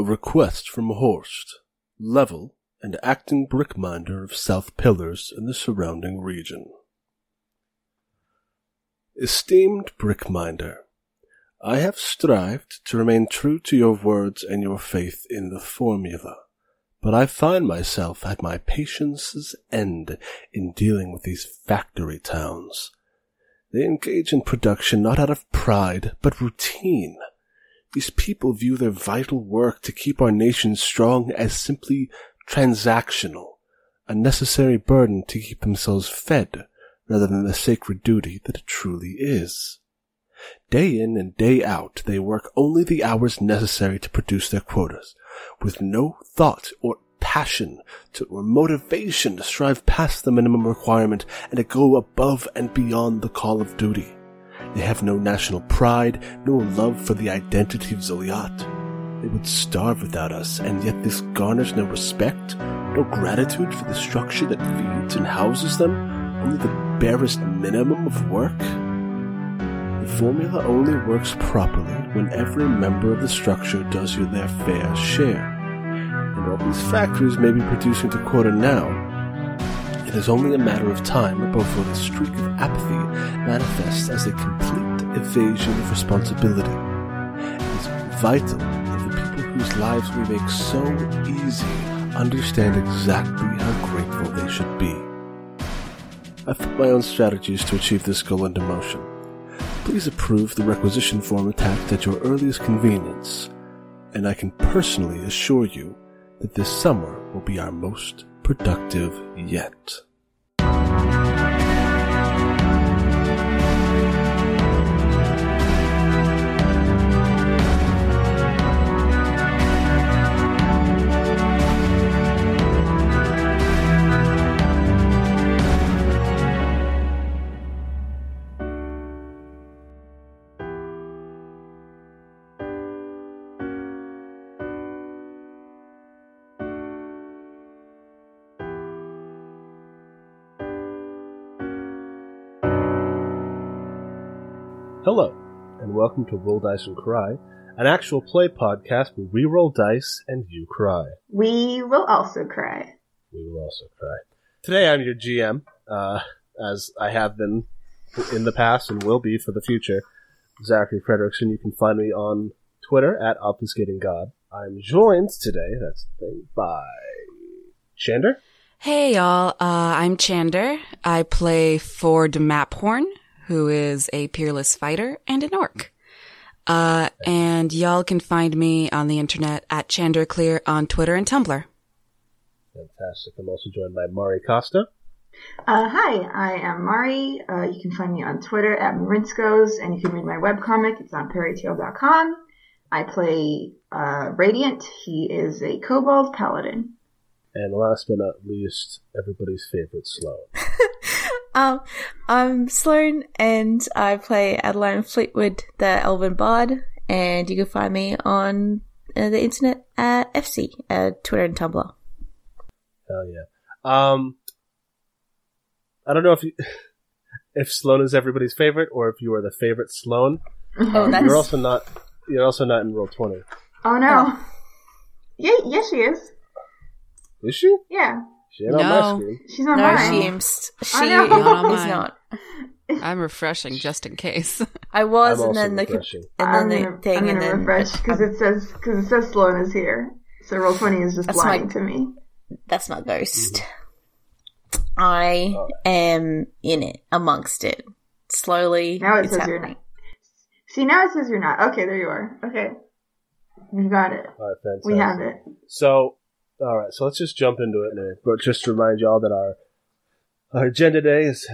A request from Horst, level and acting brickminder of South Pillars and the surrounding region. Esteemed brickminder, I have strived to remain true to your words and your faith in the formula, but I find myself at my patience's end in dealing with these factory towns. They engage in production not out of pride, but routine. These people view their vital work to keep our nation strong as simply transactional, a necessary burden to keep themselves fed rather than the sacred duty that it truly is. Day in and day out, they work only the hours necessary to produce their quotas, with no thought or passion to, or motivation to strive past the minimum requirement and to go above and beyond the call of duty. They have no national pride, no love for the identity of Zoliat. They would starve without us, and yet this garners no respect, no gratitude for the structure that feeds and houses them, only the barest minimum of work. The formula only works properly when every member of the structure does you their fair share. And all these factories may be producing to quota now. It is only a matter of time before the streak of apathy manifests as a complete evasion of responsibility. It is vital that the people whose lives we make so easy understand exactly how grateful they should be. I've put my own strategies to achieve this goal into motion. Please approve the requisition form attached at your earliest convenience, and I can personally assure you that this summer will be our most productive yet. Welcome to Roll Dice and Cry, an actual play podcast where we roll dice and you cry. We will also cry. We will also cry. Today I'm your GM, uh, as I have been in the past and will be for the future. Zachary Frederickson. You can find me on Twitter at Obfuscating God. I'm joined today, that's the thing, by Chander. Hey y'all, uh, I'm Chander. I play Ford Maphorn, who is a peerless fighter and an orc. Uh, and y'all can find me on the internet at Chanderclear on Twitter and Tumblr. Fantastic. I'm also joined by Mari Costa. Uh, hi, I am Mari. Uh, you can find me on Twitter at Marinskos, and you can read my webcomic. It's on fairytale.com. I play uh, Radiant. He is a kobold paladin. And last but not least, everybody's favorite Sloan. Um, I'm Sloan, and I play Adeline Fleetwood, the Elven Bard, and you can find me on uh, the internet at FC, uh, Twitter and Tumblr. Hell yeah. Um, I don't know if you, if Sloan is everybody's favorite or if you are the favorite Sloan. Oh, Um, that's you're also not. You're also not in roll twenty. Oh no. Yeah, yes, she is. Is she? Yeah, She ain't on No. my screen. she's on no, mine. she is. She I know. is Not on mine. not. I'm refreshing just in case. I was, I'm and also then the refreshing. and I'm then gonna, the thing, I'm and gonna then refresh because it says because it says Sloan is here. So roll twenty is just That's lying my- to me. that's not Ghost. Mm-hmm. I oh. am in it, amongst it, slowly. Now it it's says you're not. See, now it says you're not. Okay, there you are. Okay, we got it. All right, fantastic. We have it. So, all right. So let's just jump into it. But just to remind y'all that our our agenda today is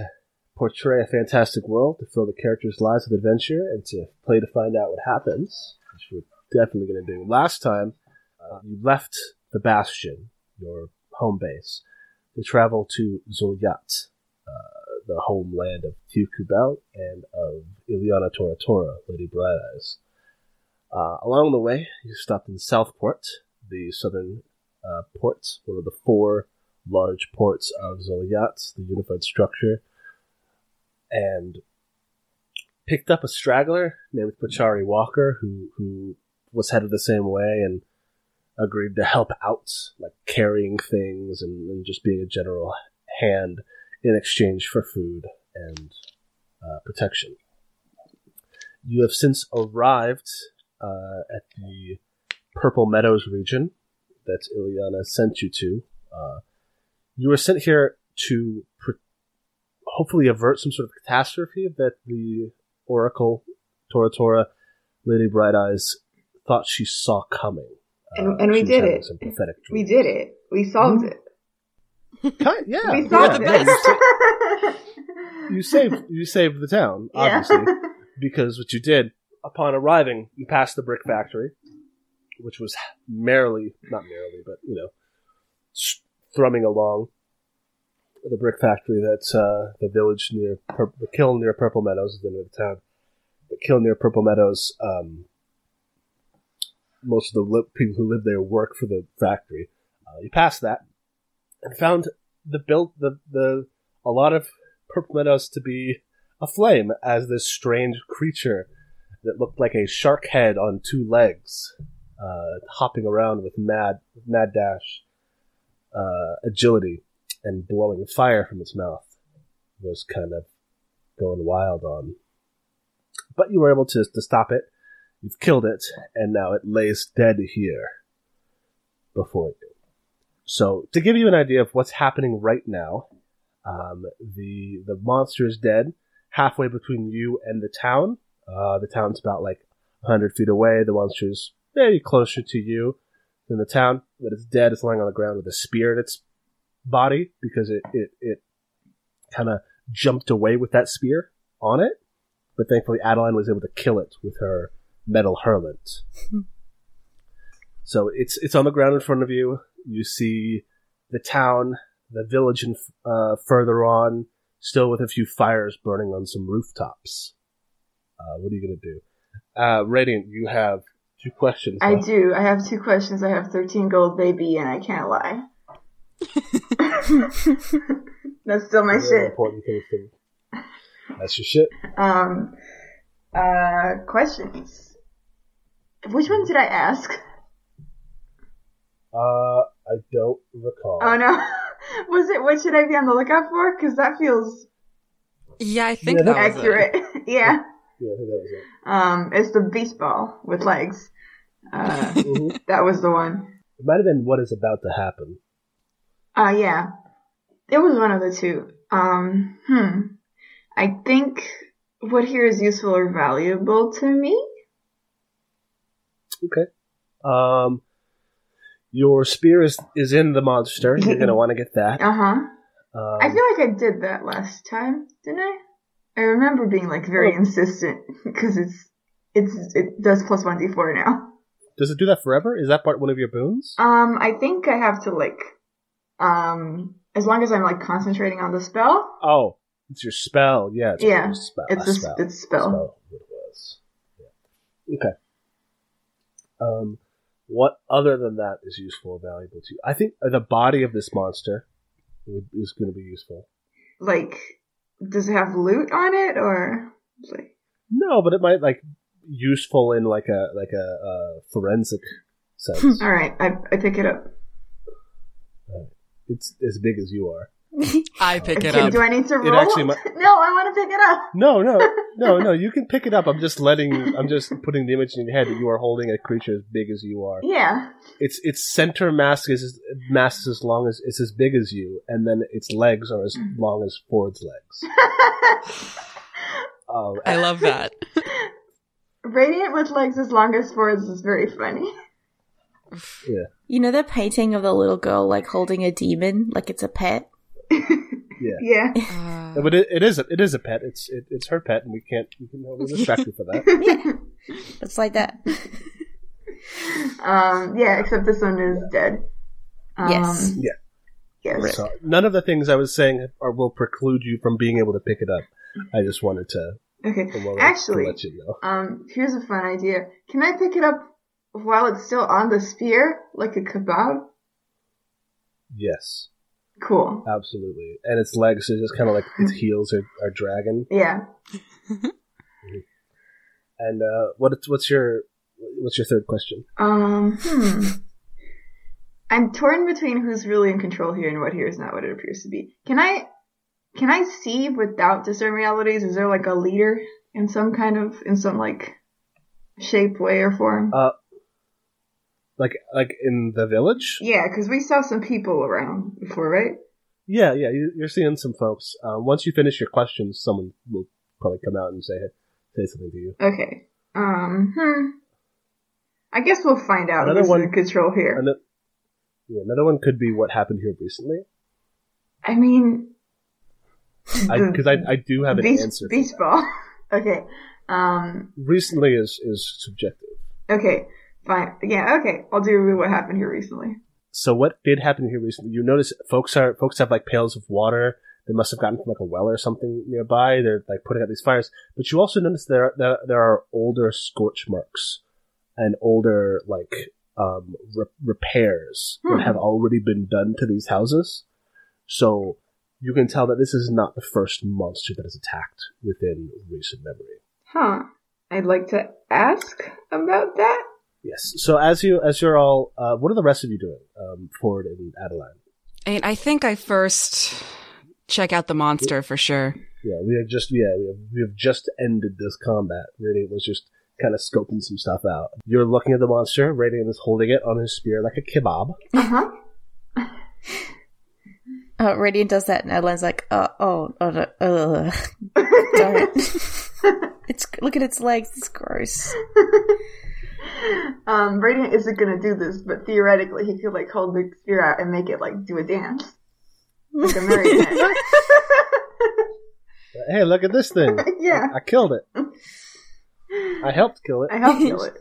portray a fantastic world, to fill the characters' lives with adventure, and to play to find out what happens, which we're definitely going to do. Last time, uh, you left the Bastion, your home base, to travel to Zoyat, uh, the homeland of Tiu Kubel and of Ileana Tora Tora, Lady Bright Eyes. Uh, along the way, you stopped in Southport, the southern uh, ports, one of the four large ports of Zolyat, the unified structure, and picked up a straggler named Pachari Walker, who who was headed the same way, and agreed to help out, like carrying things and, and just being a general hand in exchange for food and uh, protection. You have since arrived uh, at the Purple Meadows region that Ileana sent you to. Uh, you were sent here to pr- hopefully avert some sort of catastrophe that the Oracle Tora Tora Lady Bright Eyes thought she saw coming. And- and we did it. We did it. We solved it. Kind- yeah, we yeah, solved yeah. it. You saved you saved the town, Yeah. obviously, because what you did upon arriving, you passed the brick factory, which was merrily not merrily, but you know, thrumming along the brick factory that's uh, the village near Pur- the kiln near Purple Meadows is the name of the town. The kiln near Purple Meadows. Um, most of the li- people who live there work for the factory. Uh, you passed that and found the built the the a lot of Purple Meadows to be aflame as this strange creature that looked like a shark head on two legs, uh, hopping around with mad mad dash uh, agility and blowing fire from its mouth was kind of going wild on. But you were able to, to stop it. You've killed it, and now it lays dead here before you. So, to give you an idea of what's happening right now, um, the the monster is dead, halfway between you and the town. Uh, the town's about like 100 feet away. The monster's maybe closer to you than the town, but it's dead. It's lying on the ground with a spear in its body because it it, it kind of jumped away with that spear on it. But thankfully, Adeline was able to kill it with her metal hurlant. so it's it's on the ground in front of you. You see the town, the village, and uh, further on, still with a few fires burning on some rooftops. Uh, what are you gonna do? Uh, Radiant, you have two questions. I do. I have two questions. I have 13 gold, baby, and I can't lie. That's still my Very shit. important things That's your shit. Um, uh, questions. Which one did I ask? Uh, I don't recall. Oh no. Was it what should I be on the lookout for? Because that feels Yeah, I think Yeah, that was it. accurate. yeah. Yeah, I think that was it. Um, it's the beast ball with legs. Uh, Mhm. that was the one. It might have been what is about to happen. Uh, yeah. It was one of the two. Um, hmm. I think what here is useful or valuable to me? Okay. Um, your spear is is in the monster. You're gonna want to get that. Uh huh. Um, I feel like I did that last time, didn't I? I remember being like very Oh. insistent because it's it's it does plus one d four now. does it do that forever? Is that part one of your boons? Um, I think I have to like, um, as long as I'm like concentrating on the spell. Oh, it's your spell. Yeah, it's Yeah, spell. it's a a- spell. it's spell. it was. Yeah. Okay. Um, what other than that is useful or valuable to you? I think the body of this monster would, is going to be useful. Like, does it have loot on it or? Like, No, but it might like useful in like a like a uh, forensic sense. all right, I I pick it up. it's as big as you are. I pick it Okay, up. Do I need to It roll? actually might- no, I want to pick it up. No, no, no, no. You can pick it up. I'm just letting. I'm just putting the image in your head that you are holding a creature as big as you are. Yeah. Its its center mask is mask is as long as it's as big as you, and then its legs are as long as Ford's legs. Um, I love that. Radiant with legs as long as Ford's is very funny. Yeah. You know the painting of the little girl like holding a demon, like it's a pet. Yeah, Yeah. Uh, but it, it is a, it is a pet. It's it, it's her pet, and we can't we can we distract you for that. It's like that. Um, yeah, except this one is dead. Um, Yes. Yeah. Yes. So none of the things I was saying are, will preclude you from being able to pick it up. I just wanted to, Okay. to, Actually, to let you know. um, here's a fun idea. Can I pick it up while it's still on the spear, like a kebab? Yes, Cool. absolutely. And its legs are just kind of like its heels are, are dragging. Yeah. And uh, what what's your what's your third question? Um, hmm. I'm torn between who's really in control here and what here is not what it appears to be. Can I can I see without discern realities? Is there like a leader in some kind of in some like shape, way, or form? Uh, like like in the village. yeah, because we saw some people around before, right? Yeah, yeah, you- you're seeing some folks. Uh, once you finish your questions, someone will probably come out and say say something to you. Okay. Um. Hmm. I guess we'll find out Another one- in control here. Yeah, another one could be what happened here recently, I mean, because I, I, do have an beach, answer. beach ball. okay. Um. Recently is is subjective. Okay. Fine. Yeah. Okay. I'll do what happened here recently. So what did happen here recently? You notice folks are folks have like pails of water. They must have gotten from like a well or something nearby. They're like putting out these fires. But you also notice there there, there are older scorch marks and older like um, re- repairs Hmm. that have already been done to these houses. So you can tell that this is not the first monster that has attacked within recent memory. Huh. I'd like to ask about that. Yes. So as you as you're all, uh, what are the rest of you doing? Um, Ford and Adeline. And I think I first check out the monster for sure. Yeah, we have just yeah we have we have just ended this combat. Radiant was just kind of scoping some stuff out. You're looking at the monster. Radiant is holding it on his spear like a kebab. Uh huh. Uh, Radiant does that, and Adeline's like, uh, oh, oh, no, uh, don't. it's look at its legs. It's gross. um, Radiant isn't gonna do this, but theoretically, he could like hold the spear out and make it like do a dance, like a marionette. Hey, look at this thing! yeah, I killed it. I helped kill it. I helped kill it.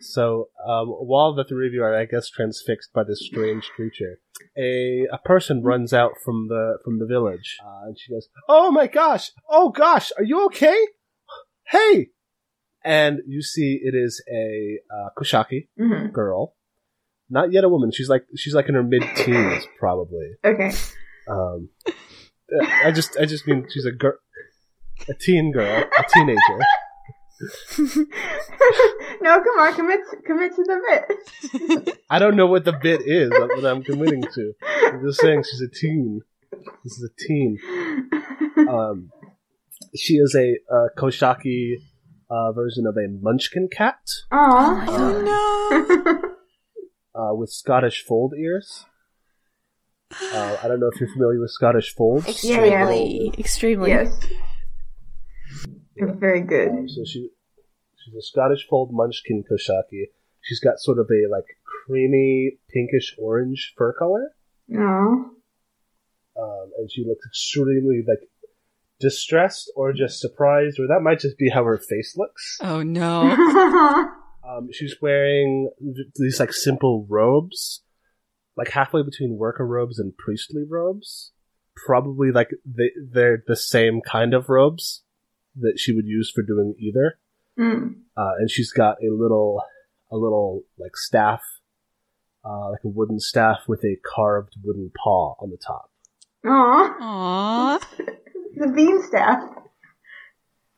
So um, while the three of you are, I guess, transfixed by this strange creature, a a person runs out from the from the village, uh, and she goes, "Oh my gosh! Oh gosh! Are you okay? Hey!" And you see, it is a uh, Koshaki hmm girl, not yet a woman. She's like she's like in her mid teens, probably. Okay. Um, I just I just mean she's a girl, a teen girl, a teenager. no, come on, commit, commit to the bit. I don't know what the bit is that I'm committing to. I'm just saying she's a teen. This is a teen. Um, she is a uh, Koshaki uh, version of a Munchkin cat Aw. Oh no! uh, with Scottish fold ears. Uh, I don't know if you're familiar with Scottish folds. Yeah, yeah. Extremely, extremely. yes. You're very good. Um, so she she's a Scottish fold Munchkin Koshaki. She's got sort of a like creamy pinkish orange fur color. No. um, and she looks extremely like distressed or just surprised, or that might just be how her face looks. Oh no! Um, she's wearing these like simple robes, like halfway between worker robes and priestly robes. Probably like they they're the same kind of robes that she would use for doing either. Mm. Uh, and she's got a little a little like staff, uh, like a wooden staff with a carved wooden paw on the top. Aw. Aww. The bean staff.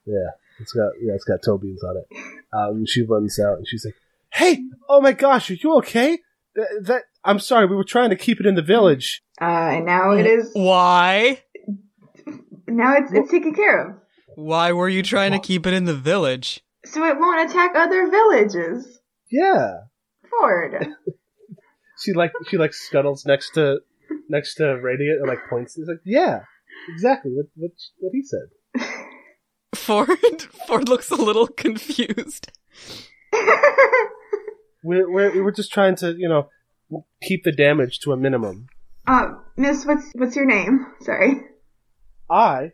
Yeah, it's got yeah, it's got toe beans on it. Um, she runs out and she's like, "Hey, oh my gosh, are you okay? That, that I'm sorry, we were trying to keep it in the village. Uh, and now it is. Why? Now it's it's taken care of, Why were you trying to keep it in the village? so it won't attack other villages. Yeah." Ford. She like she like scuttles next to next to Radiant and like points. He's like, "Yeah, exactly what what what he said." Ford. Ford looks a little confused. We're we're we were just trying to you know keep the damage to a minimum. uh, Miss, what's what's your name? Sorry. I,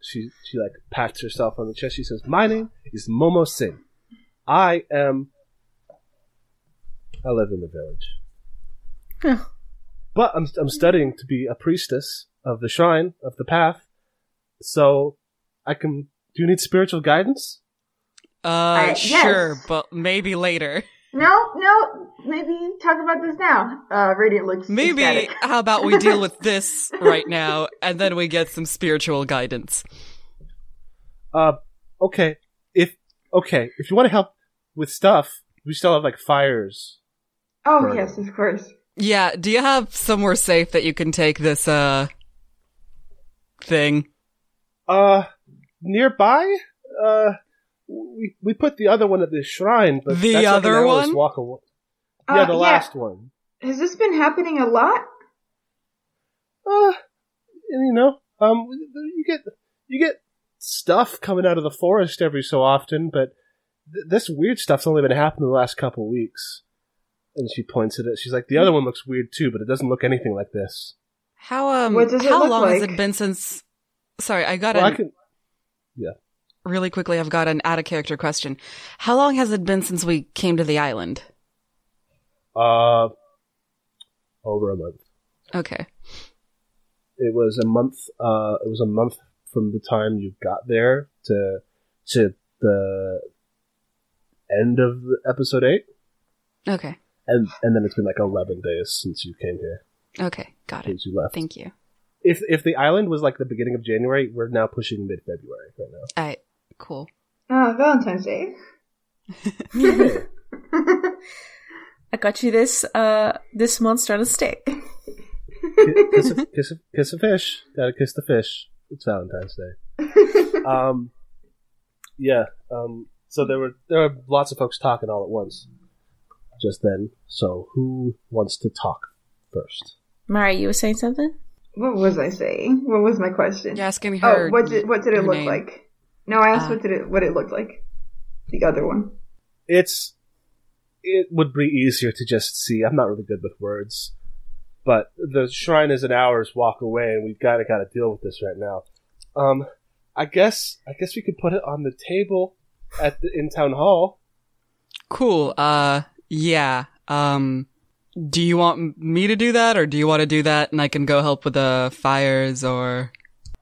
she she like pats herself on the chest. She says, "My name is Momo Singh. I am. I live in the village, Huh. but I'm I'm studying to be a priestess of the shrine of the path. So, I can. Do you need spiritual guidance? Uh, yes. sure, but maybe later. No, no. Maybe talk about this now. Uh, Radiant looks Maybe ecstatic. how about we deal with this right now, and then we get some spiritual guidance. Uh, okay. If okay, if you want to help with stuff, we still have like fires Oh Burn. yes, of course. Yeah, do you have somewhere safe that you can take this, uh, thing? Uh, nearby, uh, we we put the other one at the shrine, but The that's like other an hour's one? Walk away. Uh, Yeah, the last one. Has this been happening a lot? Uh, you know, um, you get you get stuff coming out of the forest every so often, but th- this weird stuff's only been happening the last couple weeks. And she points at it. She's like, "The other one looks weird too, but it doesn't look anything like this." How, um, What does it how look long has it been since, sorry, I got Well, I an, can. really quickly, I've got an out of character question. How long has it been since we came to the island? Uh, over a month. Okay. It was a month. Uh, it was a month from the time you got there to to the end of episode eight, Okay. and and then it's been like eleven days since you came here, Okay. Got it. you left. Thank you. If if the island was like the beginning of January, we're now pushing mid February right now. Alright. Cool. Oh, Valentine's Day. I got you this uh this monster on a stick. kiss, a, kiss, a, kiss a fish. Gotta kiss the fish. It's Valentine's Day. Um, yeah. Um, so there were there were lots of folks talking all at once just then. So who wants to talk first? Mari, you were saying something? What was I saying? What was my question? You're asking her. oh, what did what did it look name. like? No, I asked Ah. what did it what it looked like. The other one. It's it would be easier to just see. I'm not really good with words, but the shrine is an hour's walk away, and we've got to got to deal with this right now. Um, I guess I guess we could put it on the table at the in town hall. Cool. Uh, yeah. Um, do you want me to do that, or do you want to do that, and I can go help with the fires, or?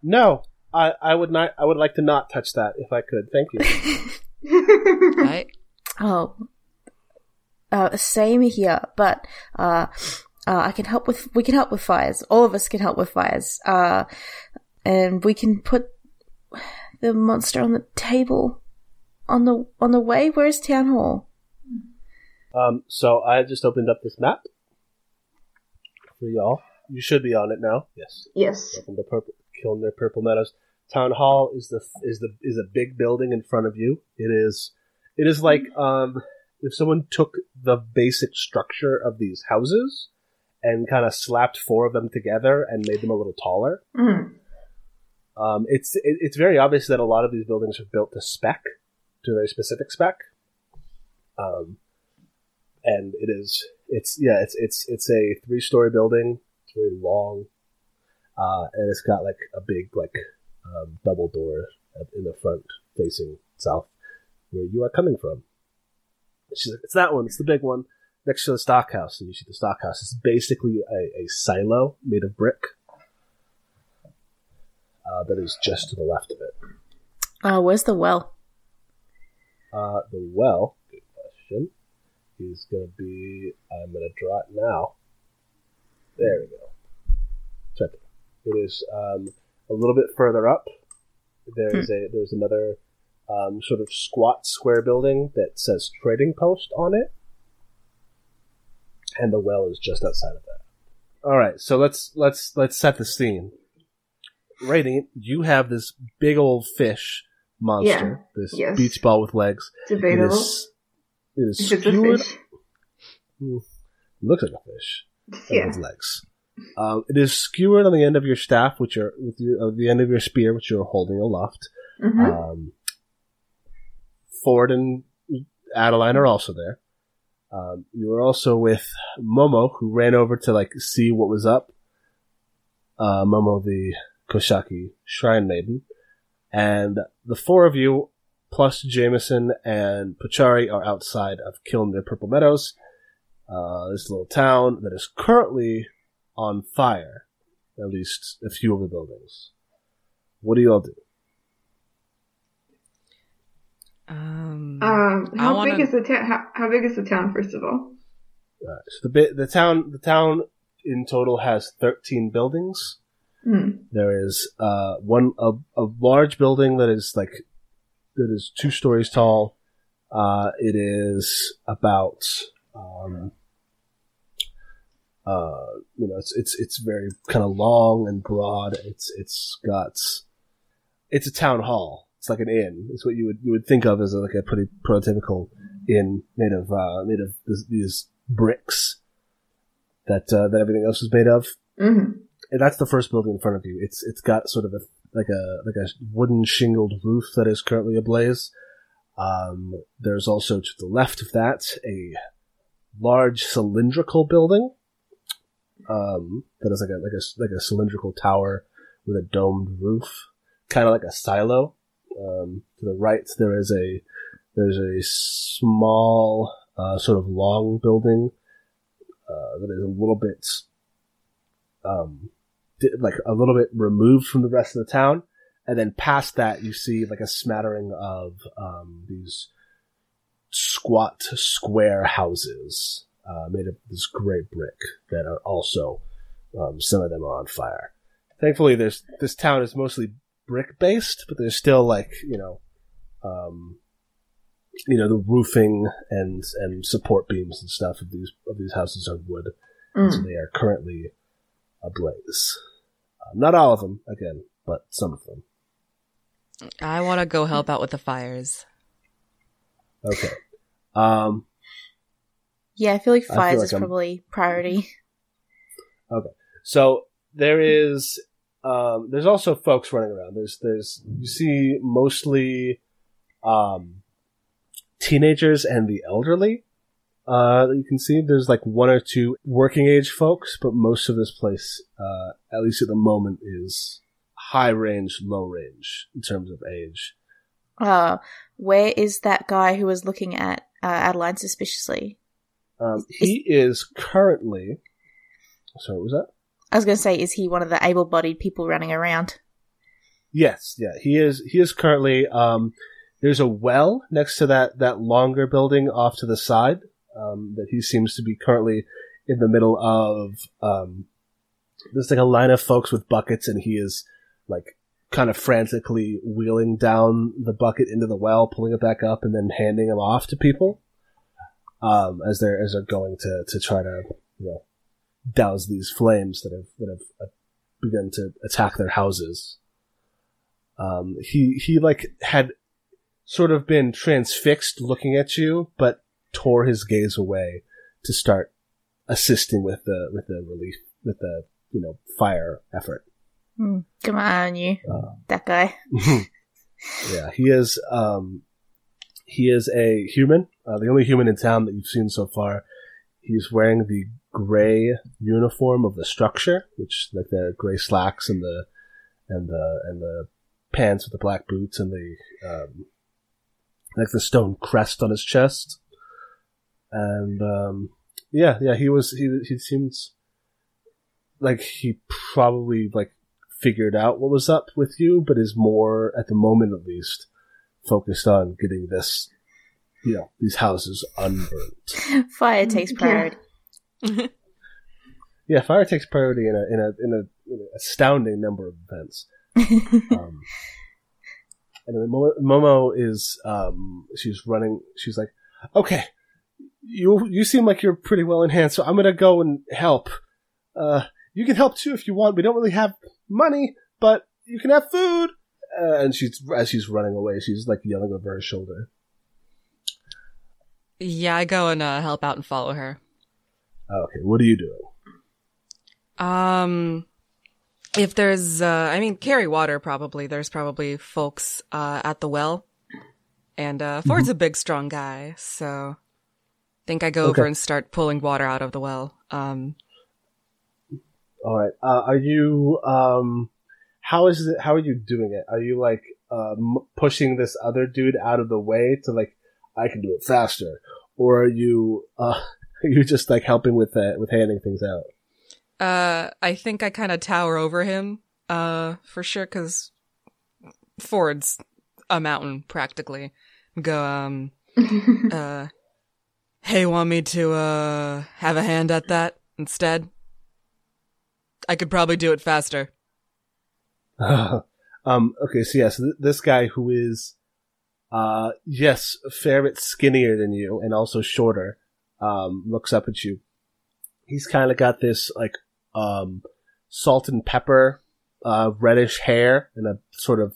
No, I, I would not. I would like to not touch that if I could. Thank you. Right. Oh, uh, same here. But uh, uh, I can help with. We can help with fires. All of us can help with fires. Uh, and we can put the monster on the table on the on the way. Where's town hall? Um, so I just opened up this map for y'all. You should be on it now. Yes. yes. Welcome to Purple Kiln near Purple Meadows. Town Hall is the is the is a big building in front of you. It is it is like um if someone took the basic structure of these houses and kind of slapped four of them together and made them a little taller. Mm. Um, it's it, it's very obvious that a lot of these buildings are built to spec, to a very specific spec. Um, and it is it's yeah it's it's it's a three story building. It's very long, uh, and it's got like a big like um, double door in the front facing south, where you are coming from. She's like, it's that one. It's the big one next to the stockhouse. And you see the stockhouse. It's basically a, a silo made of brick uh, that is just to the left of it. Uh, where's the well? Uh, the well, good question, is going to be. I'm going to draw it now. There we go. Check it. It is um, a little bit further up. There is a there's another um, sort of squat square building that says trading post on it, and the well is just outside of that. All right, so let's let's let's set the scene. Radiant, you have this big old fish monster, yeah. this yes. beach ball with legs. It Debatable. is, it is it's skewered. fish. Looks like a fish. It Yeah. has legs. Um, it is skewered on the end of your staff, which are with your, uh, the end of your spear, which you're holding aloft. hmm Um, Ford and Adeline are also there. Um, you are also with Momo, who ran over to like see what was up. Uh, Momo, the Koshaki Shrine Maiden, and the four of you, plus Jameson and Pachari, are outside of Kiln near Purple Meadows. Uh, this little town that is currently on fire, at least a few of the buildings. What do you all do? Um, Um, I how wanna- big is the town? How, how big is the town? First of all. Uh, so the bit, the town, the town in total has thirteen buildings. Mm. There is uh, one a, a large building that is like that is two stories tall. Uh, it is about um, Uh, you know, it's it's it's very kind of long and broad. It's it's got it's a town hall. It's like an inn. It's what you would you would think of as a, like a pretty prototypical inn made of uh, made of this, these bricks that uh, that everything else is made of. Mm-hmm. And that's the first building in front of you. It's it's got sort of a like a like a wooden shingled roof that is currently ablaze. Um, there's also to the left of that a large cylindrical building um, that is like a like a like a cylindrical tower with a domed roof, kind of like a silo. Um, to the right, there is a there's a small uh, sort of long building uh, that is a little bit um, like a little bit removed from the rest of the town, and then past that you see like a smattering of um, these squat square houses uh, made of this gray brick that are also um, some of them are on fire. Thankfully, there's this town is mostly brick based, but there's still like you know, um, you know the roofing and and support beams and stuff of these of these houses are wood, so Mm. they are currently ablaze. Uh, not all of them, again, but some of them. I want to go help out with the fires. Okay. Um, Yeah, I feel like I feel fires like is I'm- probably priority. Okay, so there is, um, there's also folks running around. There's, there's, you see mostly, um, teenagers and the elderly. Uh, you can see there's like one or two working age folks, but most of this place, uh, at least at the moment, is high range, low range in terms of age. Uh, where is that guy who was looking at uh, Adeline suspiciously? Um, he is currently, So what was that? I was going to say, is he one of the able-bodied people running around? Yes, yeah, he is. He is currently. Um, there's a well next to that that longer building off to the side um, that he seems to be currently in the middle of. Um, there's like a line of folks with buckets, and he is like kind of frantically wheeling down the bucket into the well, pulling it back up, and then handing them off to people um, as they're as they're going to to try to you know douse these flames that have that have uh, begun to attack their houses um, he he like had sort of been transfixed looking at you, but tore his gaze away to start assisting with the with the relief with the you know fire effort. Hmm, come on, you. Uh, that guy. yeah, he is um, he is a human, uh, the only human in town that you've seen so far. He's wearing the gray uniform of the structure, which like the gray slacks and the and the and the pants with the black boots and the um, like the stone crest on his chest. And um, yeah, yeah, he was he he seems like he probably like figured out what was up with you, but is more at the moment at least focused on getting this you know these houses unburnt. Fire takes Yeah. priority. Yeah, fire takes priority in a in a in a, in an astounding number of events. um, anyway, Momo, Momo is um, she's running. She's like, okay, you you seem like you're pretty well in hand, so I'm gonna go and help. Uh, you can help too if you want. We don't really have money, but you can have food. Uh, and she's as she's running away, she's like yelling over her shoulder. Yeah, I go and uh, help out and follow her. Okay, what are you doing? Um, if there's, uh, I mean, carry water probably. There's probably folks uh, at the well, and uh, Ford's a big, strong guy, so think I go over and start pulling water out of the well. Um, All right. Uh, are you? Um, how is it? How are you doing it? Are you like um, pushing this other dude out of the way to like I can do it faster, or are you? Uh, are you just like helping with that with handing things out? uh, I think I kind of tower over him, uh, for sure, because Ford's a mountain practically. Go, um, uh, hey, want me to, uh, have a hand at that instead? I could probably do it faster. um. Okay. So yes, th- this guy who is, uh, yes, fair bit skinnier than you and also shorter, um, looks up at you. he's kind of got this like um, salt and pepper, uh, reddish hair and a sort of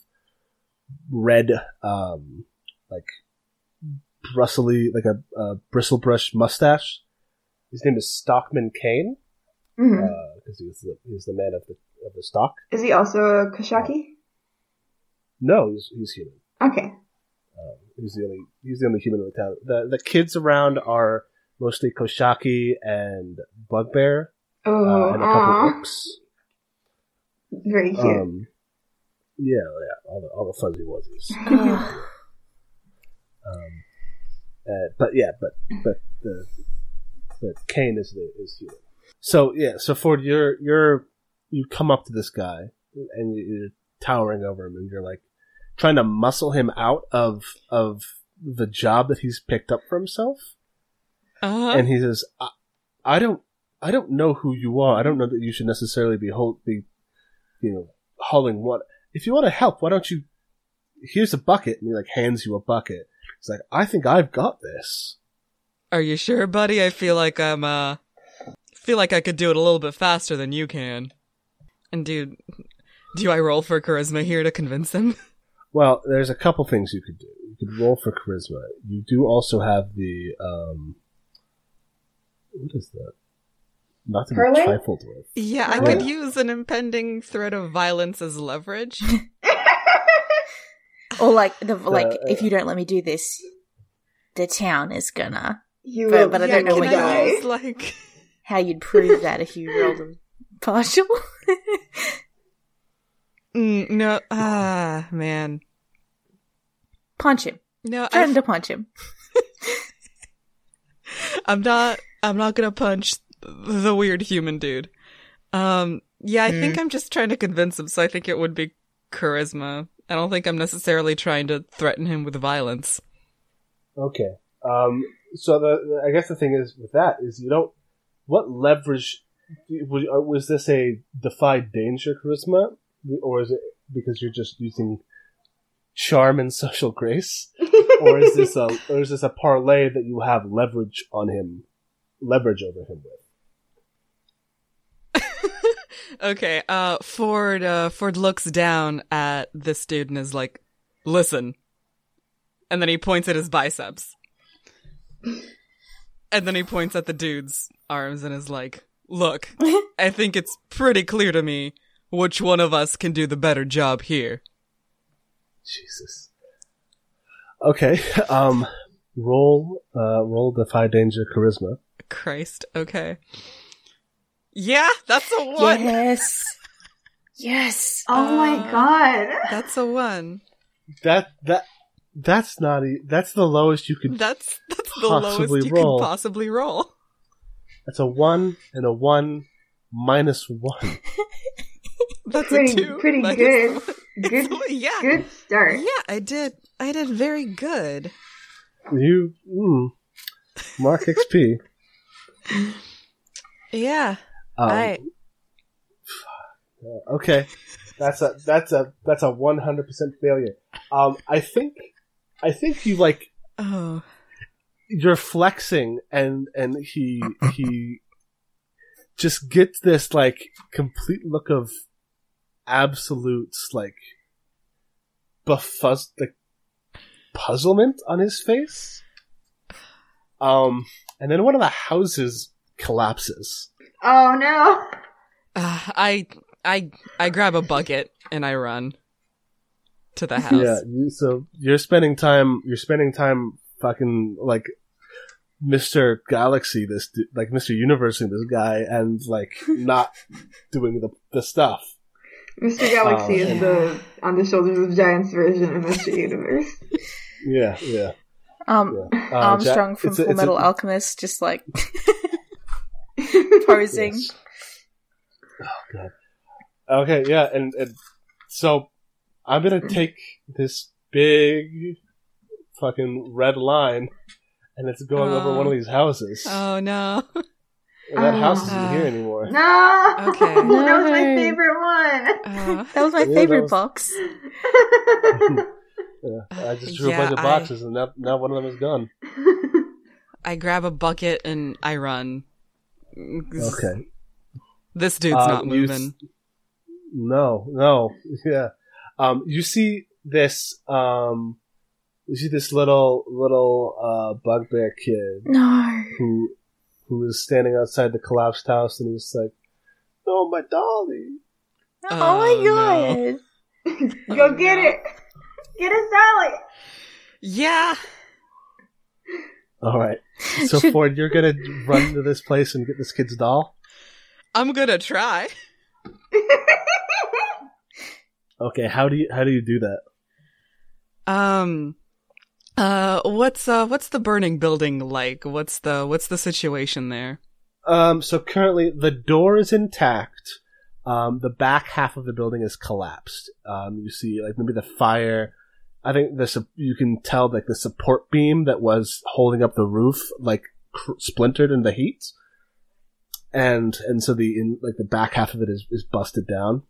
red, um, like brustly, like a, a bristle brush mustache. His name is Stockman Kane because he's the he's the man of the of the stock. Is he also a Koshaki? No, he's he's human. Okay. Um, he's the only he's the only human in the town. The the kids around are mostly Koshaki and Bugbear Oh, uh, and a couple aw. orcs. Very cute. Um, yeah, yeah, all the all the fuzzy wuzzies. Um, uh, but yeah, but but the but Kane is the is human. So yeah, so Ford, you're you're you come up to this guy and you're towering over him, and you're like trying to muscle him out of of the job that he's picked up for himself. Uh-huh. and he says, I, "I don't, I don't know who you are. I don't know that you should necessarily be hold, be, you know, hauling what. If you want to help, why don't you? Here's a bucket." And he like hands you a bucket. He's like, "I think I've got this." Are you sure, buddy? I feel like I'm, uh, feel like I could do it a little bit faster than you can. And dude, do I roll for charisma here to convince him? Well, there's a couple things you could do. You could roll for charisma. You do also have the um, what is that? Not to be trifled with. Yeah, I Oh, could use an impending threat of violence as leverage. or like the like Uh, if you don't let me do this, the town is gonna. You But- will but I don't know can what I you die. like How you'd prove that if you rolled a partial? mm, no ah man. punch him. No, Threaten I, to punch him. I'm not I'm not gonna punch the weird human dude. Um yeah, I think I'm just trying to convince him, so I think it would be charisma. I don't think I'm necessarily trying to threaten him with violence. Okay. Um, so the, the I guess the thing is with that is you don't. What leverage was, uh, was this a defy danger charisma, or is it because you're just using charm and social grace, or is this a or is this a parlay that you have leverage on him, leverage over him with? Okay, uh Ford uh Ford looks down at this dude and is like, "Listen." And then he points at his biceps. And then he points at the dude's arms and is like, "Look, I think it's pretty clear to me which one of us can do the better job here." Jesus. Okay. Um, roll uh roll defy danger charisma. Christ. Okay. Yeah, that's a one. Yes. Yes. Oh my Uh, god. That's a one. That that that's not e- that's the lowest you could. That's that's the Possibly lowest you roll. could possibly roll. That's a one and a one minus one. That's Pretty- a two. pretty good. one. Good It's- yeah. good start. Yeah, I did. I did very good. You mm, mark XP. Yeah. Um, I okay, that's a that's a that's a one hundred percent failure. Um, I think I think you like oh. you're flexing and and he he just gets this like complete look of absolute like befuzz like puzzlement on his face. Um and then one of the houses collapses Oh no. uh, I I I grab a bucket and I run to the house. yeah you, so you're spending time you're spending time fucking like Mr. Galaxy, this like Mr. Universe, this guy, and like not doing the the stuff. Mr. Galaxy Oh, is the on the shoulders of giants version of Mr. Universe. Yeah, yeah. Um, yeah. Uh, Armstrong Jack- from it's a- Full it's a- Metal Alchemist, just like posing. Yes. Oh god. Okay, yeah, and, and so I'm gonna take this big fucking red line, and it's going over Oh. one of these houses. Oh no. and that Oh. house isn't here anymore. No. Okay. that was my favorite one. Uh, That was my Yeah, favorite was- box. Yeah, I just drew Yeah, a bunch of I- boxes, and now, now one of them is gone. I grab a bucket and I run Okay. This dude's Um, not moving. s- No, no, yeah. Um, you see this, um, you see this little, little, uh, bugbear kid No. who, who is standing outside the collapsed house and he's like, oh, my dolly. Oh, Oh, my no. god. Go get it. Get it, Sally. Yeah. All right. So Should- Ford, you're gonna run to this place and get this kid's doll. I'm gonna try. Okay. How do you how do you do that? Um uh what's uh what's the burning building like? What's the what's the situation there? Um. So currently the door is intact. Um. The back half of the building is collapsed. Um. You see, like maybe the fire. I think the you can tell like the support beam that was holding up the roof like cr- splintered in the heat, and and so the in like the back half of it is is busted down.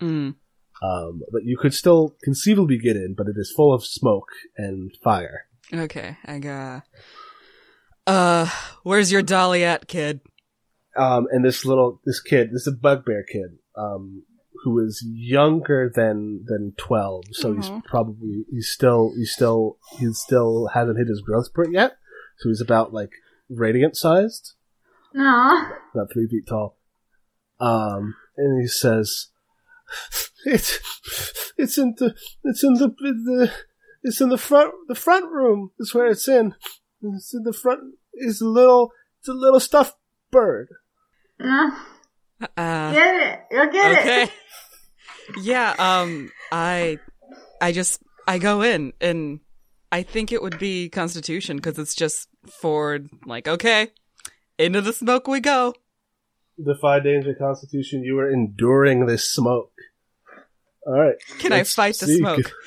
Mm. Um. But you could still conceivably get in, but it is full of smoke and fire. Okay, I got Uh where's your dolly at, kid? um, and this little this kid, this is a bugbear kid, um, who is younger than than twelve, so he's Mhm. probably he's still he's still he still hasn't hit his growth spurt yet, so he's about like radiant sized, No. about three feet tall. Um, and he says, "It's it's in the it's in the, the it's in the front the front room. Is where it's in. It's in the front. Is a little it's a little stuffed bird." No. Uh Get it. Go get okay. it. yeah, um I I just I go in and I think it would be constitution cuz it's just Ford like okay, into the smoke we go. Defy danger, Constitution. You are enduring this smoke. All right. Can I let's fight the see. smoke?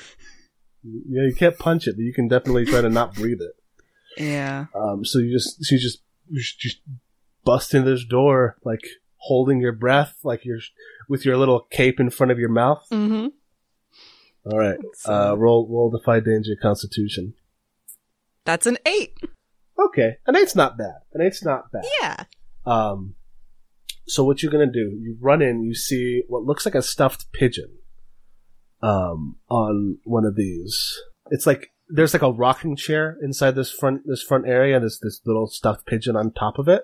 Yeah, you can't punch it, but you can definitely try to not breathe it. Yeah. Um, so you just, so you just, you just- just bust into this door, like holding your breath, like you're with your little cape in front of your mouth. Mhm. All right. Uh, roll, roll defy danger, Constitution. That's an 8. Okay, an eight's not bad. An eight's not bad. Yeah. Um, so what you're gonna do? You run in. You see what looks like a stuffed pigeon. Um, on one of these, it's like there's like a rocking chair inside this front this front area. There's this little stuffed pigeon on top of it,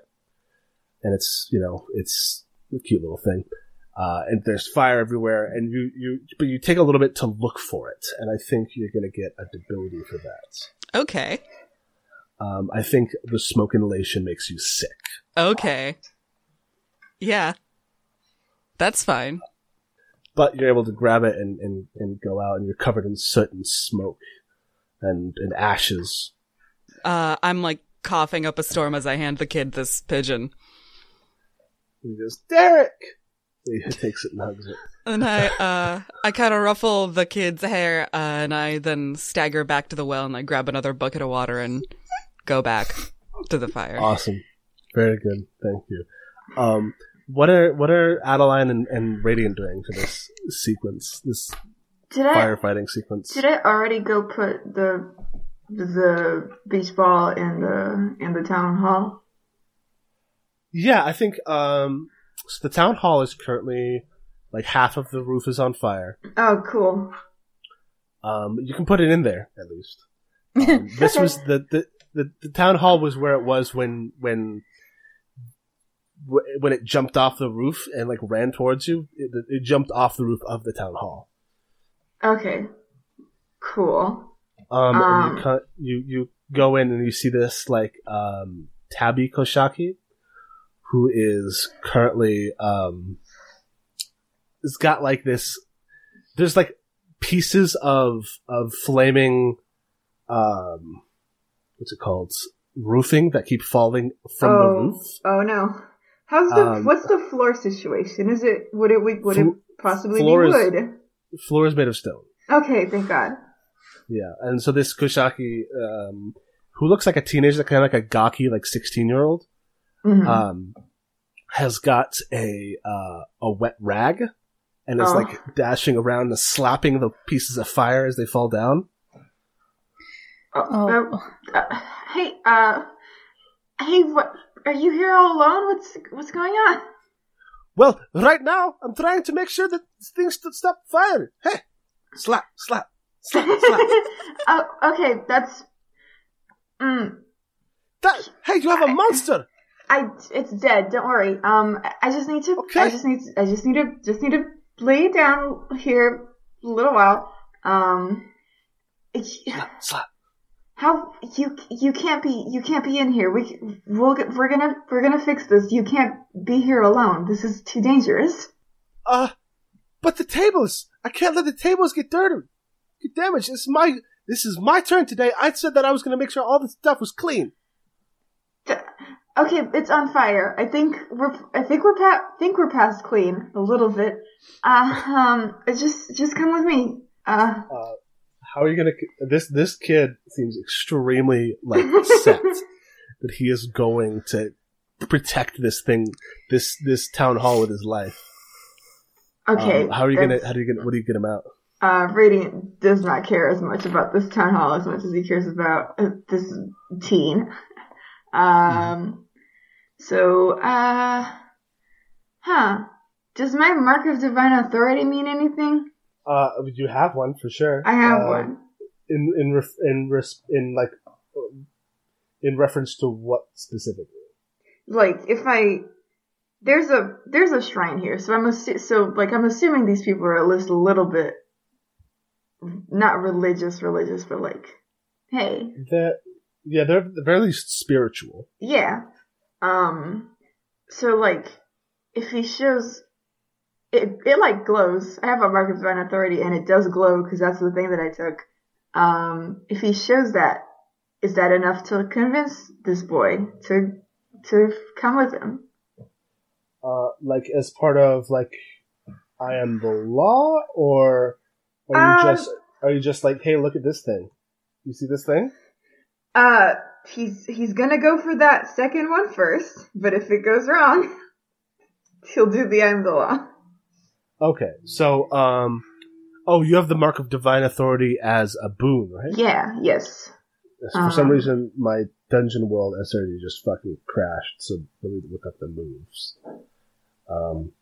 and it's you know it's a cute little thing. Uh, and there's fire everywhere, and you you but you take a little bit to look for it, and I think you're gonna get a debility for that. Okay. Um, I think the smoke inhalation makes you sick. Okay. Yeah. That's fine. but you're able to grab it and, and, and go out and you're covered in soot and smoke and, and ashes. Uh, I'm like coughing up a storm as I hand the kid this pigeon. And he goes, Derek! He takes it and hugs it. And I, uh, I kind of ruffle the kid's hair, uh, and I then stagger back to the well and I grab another bucket of water and go back to the fire. Awesome. Very good. Thank you. Um, what are, what are Adeline and, and Radiant doing for this sequence, this Did I firefighting sequence? did I already go put the the beach ball in the in the town hall? Yeah, I think, um, so the town hall is currently, like half of the roof is on fire. Oh, cool. Um, you can put it in there, at least. Um, this was the, the the the town hall was where it was when when when it jumped off the roof and like ran towards you. It, it jumped off the roof of the town hall. Okay. Cool. Um, Um. you, you you go in and you see this like um Tabby Koshaki, who is currently um has got like this. There's like pieces of of flaming um what's it called roofing that keep falling from the oh, roof. oh no. How's the Um, what's the floor situation? Is it would it would it possibly floor be is- wood? Floor is made of stone. Okay, thank God. Yeah, and so this Koshaki, um, who looks like a teenager, kind of like a gawky, like sixteen year old, Mhm. um, has got a uh, a wet rag and is Oh. like dashing around and slapping the pieces of fire as they fall down. oh, Oh. uh, uh, hey, uh, hey, what? are you here all alone? What's what's going on? Well, right now, I'm trying to make sure that things st- stop firing. Hey, slap, slap, slap, slap. oh, okay, that's. Mm, That, hey, you have a monster. I it's dead. Don't worry. Um, I- just need to. Okay. I just need. To, I just need to. Just need to lay down here a little while. Um, Slap, slap. how you you can't be you can't be in here. We we'll get, we're gonna we're gonna fix this. You can't be here alone. This is too dangerous. Uh, but the tables. I can't let the tables get dirty, get damaged. It's my. This is my turn today. I said that I was to make sure all the stuff was clean. Okay, it's on fire. I think we're I think we're pa- think we're past clean a little bit. Uh, um, just just come with me. Uh, Uh, how are you going to? This this kid seems extremely like set that he is going to protect this thing, this this town hall with his life. okay. Um, how are you gonna? How do you get? What do you get him out? Uh, Radiant does not care as much about this town hall as much as he cares about uh, this teen. Um, so, uh, huh. Does my mark of divine authority mean anything? Uh, you have one for sure. I have Uh, one. In in ref, in res, in like in reference to what specifically? Like, if I, there's a, there's a shrine here, so I'm assu- so, like, I'm assuming these people are at least a little bit, not religious, religious, but like, hey, That yeah, they're at the very least spiritual. Yeah. Um so like if he shows it it like glows. I have a mark of divine authority and it does glow because that's the thing that I took. Um if he shows that is that enough to convince this boy to to come with him? Uh, like as part of like I am the law, or are you Um, just are you just like hey look at this thing? You see this thing? Uh he's he's to go for that second one first, but if it goes wrong, he'll do the I'm the law. Okay, so um, oh, you have the mark of divine authority as a boon, right? Yeah, yes. Yes, For some Um, reason, my dungeon world SRD just fucking crashed, so let me look up the moves. Um,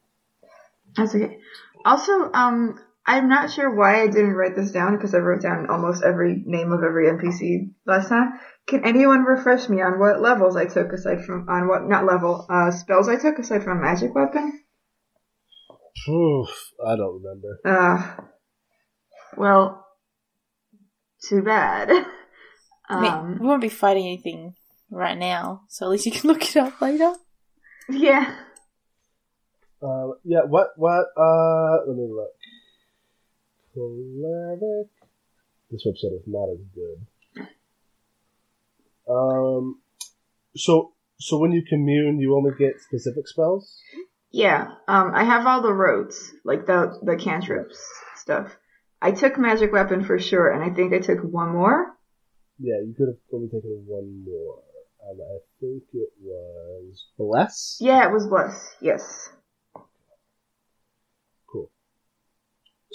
That's okay. Also, um, I'm not sure why I didn't write this down because I wrote down almost every name of every NPC last time. Can anyone refresh me on what levels I took aside from on what not level uh spells I took aside from magic weapon? oof, I don't remember. Uh, well, too bad. I mean, Um, we won't be fighting anything right now, so at least you can look it up later. yeah. Uh, yeah, what, what, uh, let me look. This website is not as good. Um, so, so when you commune, you only get specific spells? Yeah, um, I have all the roads, like the the cantrips stuff. I took magic weapon for sure, and I think I took one more. Yeah, you could have only taken one more. And I think it was Bless? Yeah, it was bless. Yes.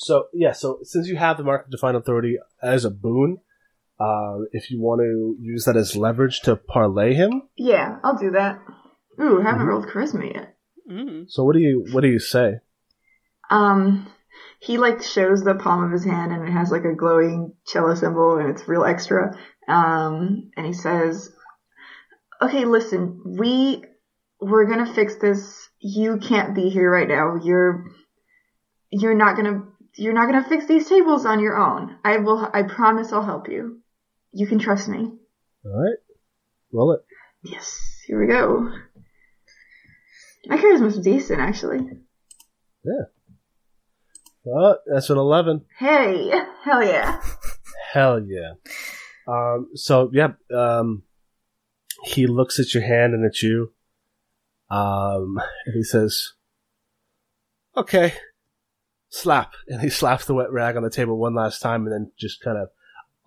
So, yeah, so since you have the Mark of Divine Authority as a boon, um, if you want to use that as leverage to parlay him, Yeah, I'll do that. Ooh, I haven't Mhm. rolled charisma yet. Mm. so what do you, what do you say? Um, he like shows the palm of his hand and it has like a glowing cello symbol and it's real extra. Um, and he says, "Okay, listen, we we're gonna fix this. You can't be here right now. You're you're not gonna you're not gonna fix these tables on your own. I will. I promise I'll help you. You can trust me. Alright. Roll it. Yes. Here we go. My charisma's decent, actually. Yeah. Oh, that's an 11. Hey, hell yeah. Hell yeah. Um, so, yeah, um, he looks at your hand and at you, um, and he says, okay, slap. And he slaps the wet rag on the table one last time and then just kind of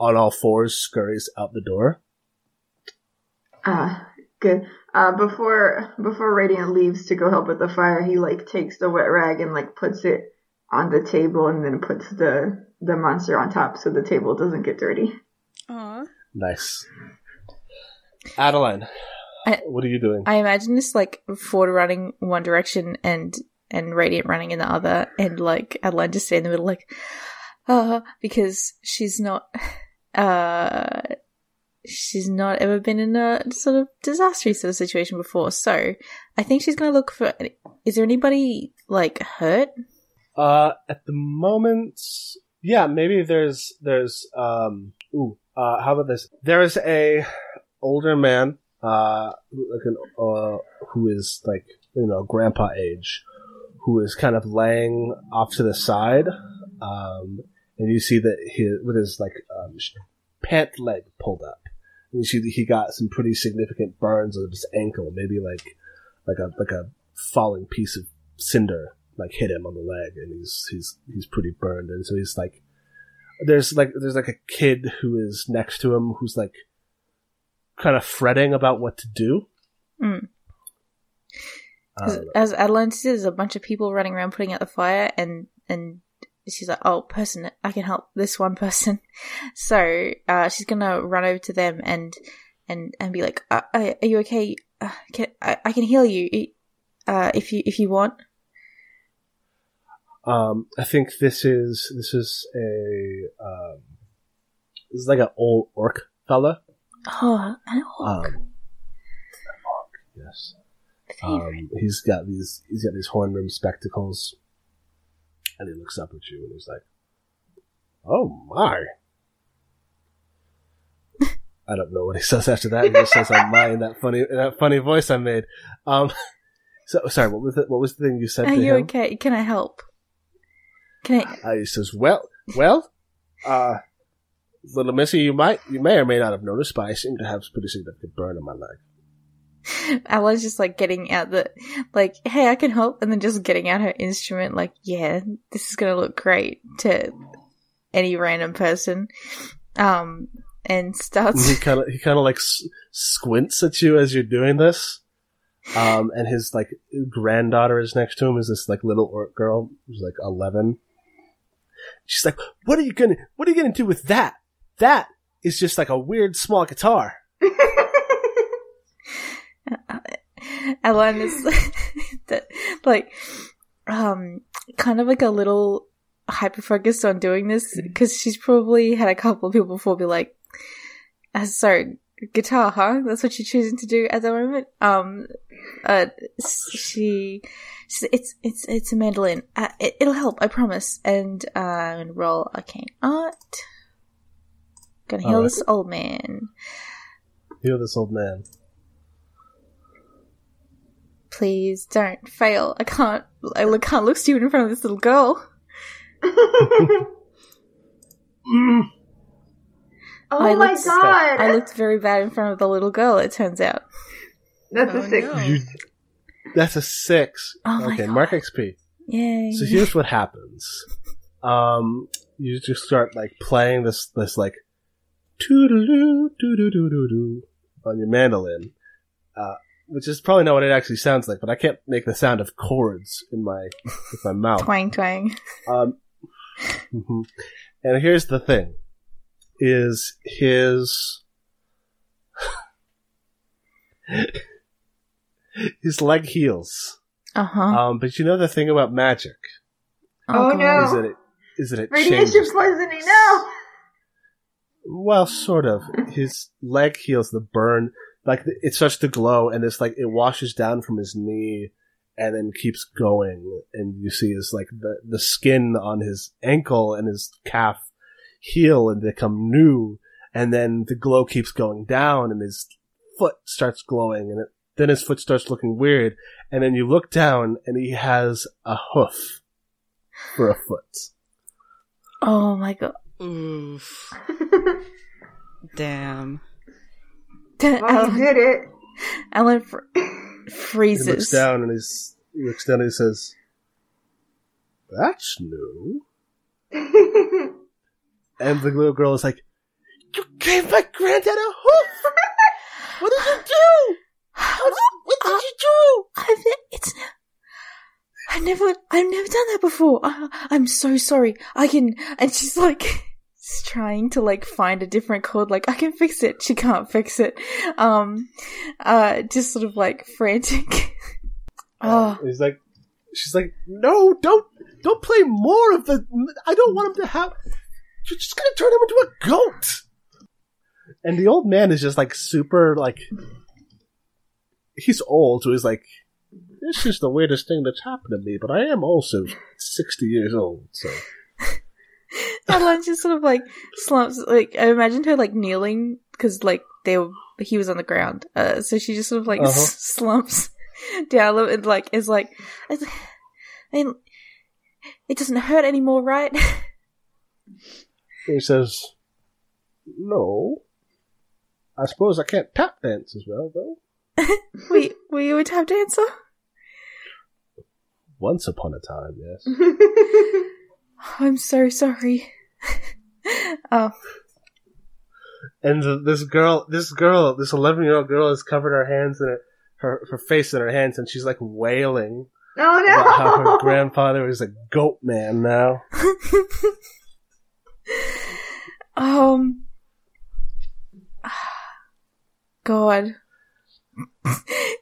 on all fours scurries out the door. Uh, good. Uh, before before Radiant leaves to go help with the fire, he like takes the wet rag and like puts it on the table and then puts the the monster on top so the table doesn't get dirty. Aw. Nice. Adeline, I- what are you doing? I imagine this like Ford running one direction and and Radiant running in the other, and like Adeline just stay in the middle, like, uh, because she's not, uh, she's not ever been in a sort of disastrous sort of situation before. So I think she's gonna look for. Is there anybody like hurt? Uh, at the moment, yeah, maybe there's there's um. Ooh, uh, how about this? There is a older man, uh, like an uh, who is like you know grandpa age, who is kind of laying off to the side, um, and you see that he with his like um, pant leg pulled up, and you see that he got some pretty significant burns on his ankle, maybe like like a like a falling piece of cinder like hit him on the leg and he's he's he's pretty burned. And so he's like there's like there's like a kid who is next to him who's like kind of fretting about what to do. Mm. Um, As Adeline says, there's a bunch of people running around putting out the fire, and and she's like, "Oh, person, I can help this one person." So uh, she's gonna run over to them and and and be like, uh, "Are you okay? Uh, can, I, I can heal you uh, if you if you want." um i think this is this is a um this is like an old orc fella Oh, an orc. um orc, yes. Um, he's got these he's got these horn rimmed spectacles, and he looks up at you and he's like, "Oh my." I don't know what he says after that. He just says, "I'm my" in that funny in that funny voice I made. Um, so sorry. What was the, what was the thing you said Are to you him? okay? Can I help? Can I? Uh, he says, "Well, well, uh, little Missy, you might you may or may not have noticed, but I seem to have a pretty significant burn on my leg." Ali's just like getting out the, like, hey, I can help, and then just getting out her instrument, like, yeah, this is gonna look great to any random person. Um, and And starts. he kind of he kind of like s- squints at you as you're doing this. Um, and his like granddaughter is next to him. Is this like little orc girl who's like eleven? She's like, "What are you gonna What are you gonna do with that? That is just like a weird small guitar." Adeline is like, um, kind of like a little hyper focused on doing this because she's probably had a couple of people before be like, uh, sorry, guitar, huh? That's what you're choosing to do at the moment. Um, uh, she, she it's it's it's a mandolin. Uh, it, it'll help, I promise. And uh, I'm gonna roll arcane art. Gonna heal Alright. this old man. Heal this old man. Please don't fail. I can't. I look- can't look stupid in front of this little girl. Mm. Oh I my looked- god! I looked very bad in front of the little girl. It turns out. That's Oh, a six. no. You, that's a six. Oh my okay, God. mark XP. Yay! So here's what happens. Um, you just start like playing this this like toodaloo doo doo doo doo doo on your mandolin, uh, which is probably not what it actually sounds like, but I can't make the sound of chords in my with my mouth. twang twang. Um, mhm. and here's the thing: is his his leg heals. Uh huh. Um, but you know the thing about magic Oh, no. is that it is that it Radiation changes. poisoning, no! Well, sort of. His leg heals the burn, like it starts to glow, and it's like it washes down from his knee, and then keeps going, and you see his like the the skin on his ankle and his calf heal and become new, and then the glow keeps going down, and his foot starts glowing, and it, then his foot starts looking weird, and then you look down, and he has a hoof for a foot. Oh my god. Oof. Damn. Well, you Alan, did it. Alan fr- He freezes. looks down and he's, he looks down and he says, "That's new." And the little girl is like, "You gave my granddad a hoof. What did you do? What, what did you do?" I've ne- it's I've never I've never done that before. I, I'm so sorry. I can and she's like She's trying to like find a different chord. Like I can fix it. She can't fix it. Um, uh, just sort of like frantic. oh, He's like, she's like, no, don't, don't play more of the. I don't want him to have. You're just gonna turn him into a goat. And the old man is just like super like. He's old, so he's like, this is the weirdest thing that's happened to me, but I am also sixty years old, so. Adeline just sort of like slumps. Like I imagined her like kneeling because like they were, he was on the ground. Uh, so she just sort of like Uh-huh. s- slumps down and like is like, I mean, it doesn't hurt anymore, right? He says, no. I suppose I can't tap dance as well, though. were, were you a tap dancer? Once upon a time, yes. I'm so sorry. oh, and the, this girl, this girl, this eleven-year-old girl has covered her hands in it, her her face in her hands, and she's like wailing Oh about how her grandfather is a goat man now. um, God.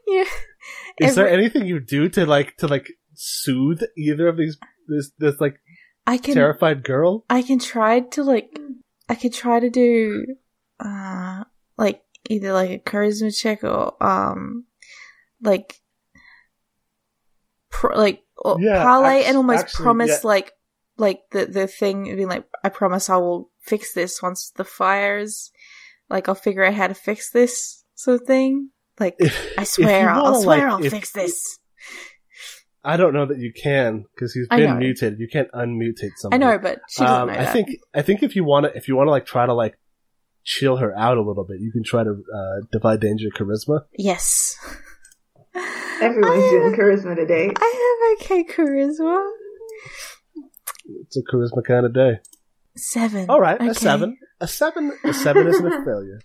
yeah. Is there anything you do to like to like soothe either of these this this like I can terrified girl? I can try to like I could try to do uh like either like a charisma check or um like pro- like or Yeah, parlay and almost actually, promise yeah. like like the the thing being like I promise I will fix this once the fire's like I'll figure out how to fix this sort of thing. Like If, I swear I'll, I'll swear like, I'll if- fix this. I don't know that you can because he's been know. mutated. You can't unmutate something. I know, but she doesn't Um, know I that. think I think if you want to if you want to like try to like chill her out a little bit, you can try to uh, defy danger charisma. yes. Everyone's I doing have- charisma today. I have okay charisma. It's a charisma kind of day. Seven. All right, a seven, a seven, a seven isn't a failure.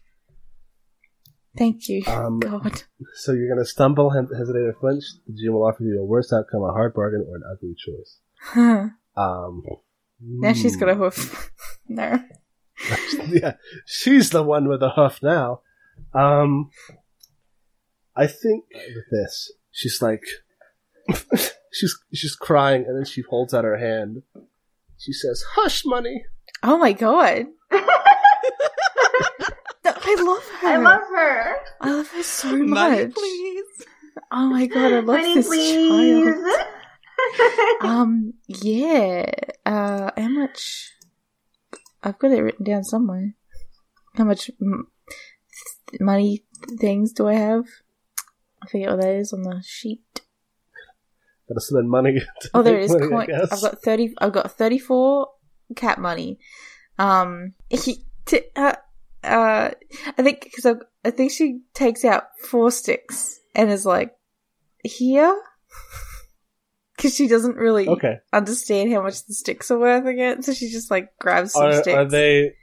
Thank you. Um, God. So you're gonna stumble, hem- hesitate, or flinch. The GM will offer you a worse outcome, a hard bargain, or an ugly choice. Huh. Um, Now she's got a hmm. hoof. no. yeah, she's the one with the hoof now. Um, I think with this, she's like, she's she's crying, and then she holds out her hand. She says, "Hush, money." Oh my god. I love her. I love her. I love her so much. Money, much. please. Oh my god, I love Money, this please. child. Um, yeah. Uh, how much? I've got it written down somewhere. How much m- money things do I have? I forget what that is on the sheet. Gotta spend money. to Oh, there make it is. money, I Coin. guess. I've got thirty. I've got thirty-four cat money. Um, he, t- uh, uh, I think because I, I think she takes out four sticks and is like, here, because she doesn't really Okay. understand how much the sticks are worth again. So she just like grabs some Are, sticks. are they?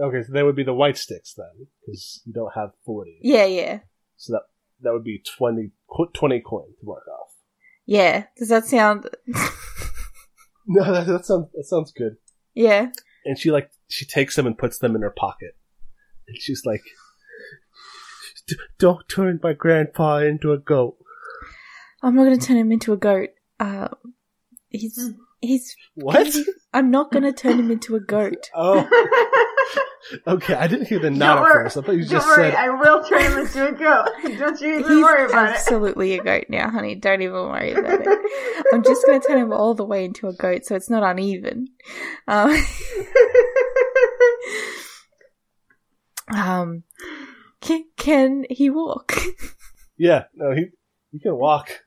Okay, so they would be the white sticks then, because you don't have forty. Yeah, yeah, So that that would be 20, qu- 20 coin to work off. yeah. Does that sound? No, that, that sounds that sounds good. yeah. And she like she takes them and puts them in her pocket, she's like, "Don't turn my grandpa into a goat." I'm not going to turn him into a goat. Uh, he's he's. What? I'm not going to turn him into a goat. Oh, okay. I didn't hear the nod Don't at first. I thought you Don't just worry, said. I will turn him into a goat. Don't you even He's worry about it. absolutely a goat now, honey. Don't even worry about it. I'm just going to turn him all the way into a goat, so it's not uneven. Um, um can, can he walk? Yeah, no, he he can walk.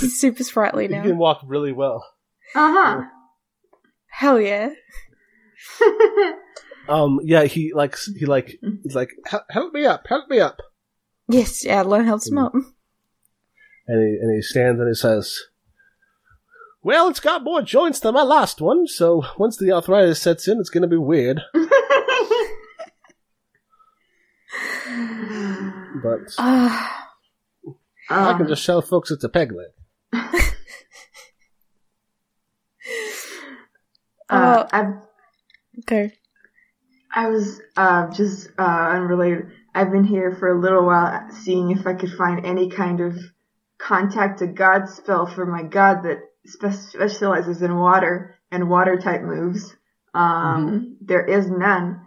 He's super sprightly now. He can walk really well. Uh huh. Hell yeah! Um, yeah, he like he like he's like help me up, help me up, Yes, Adeline helps him up. and he and he stands and he says, "Well, it's got more joints than my last one, so once the arthritis sets in, it's gonna be weird." But Ah, I can Um, just show folks it's a peg leg. uh, Oh. I've Go. I was uh, just uh, unrelated. I've been here for a little while, seeing if I could find any kind of contact a god spell for my god that spe- specializes in water and water type moves. Um, there is none.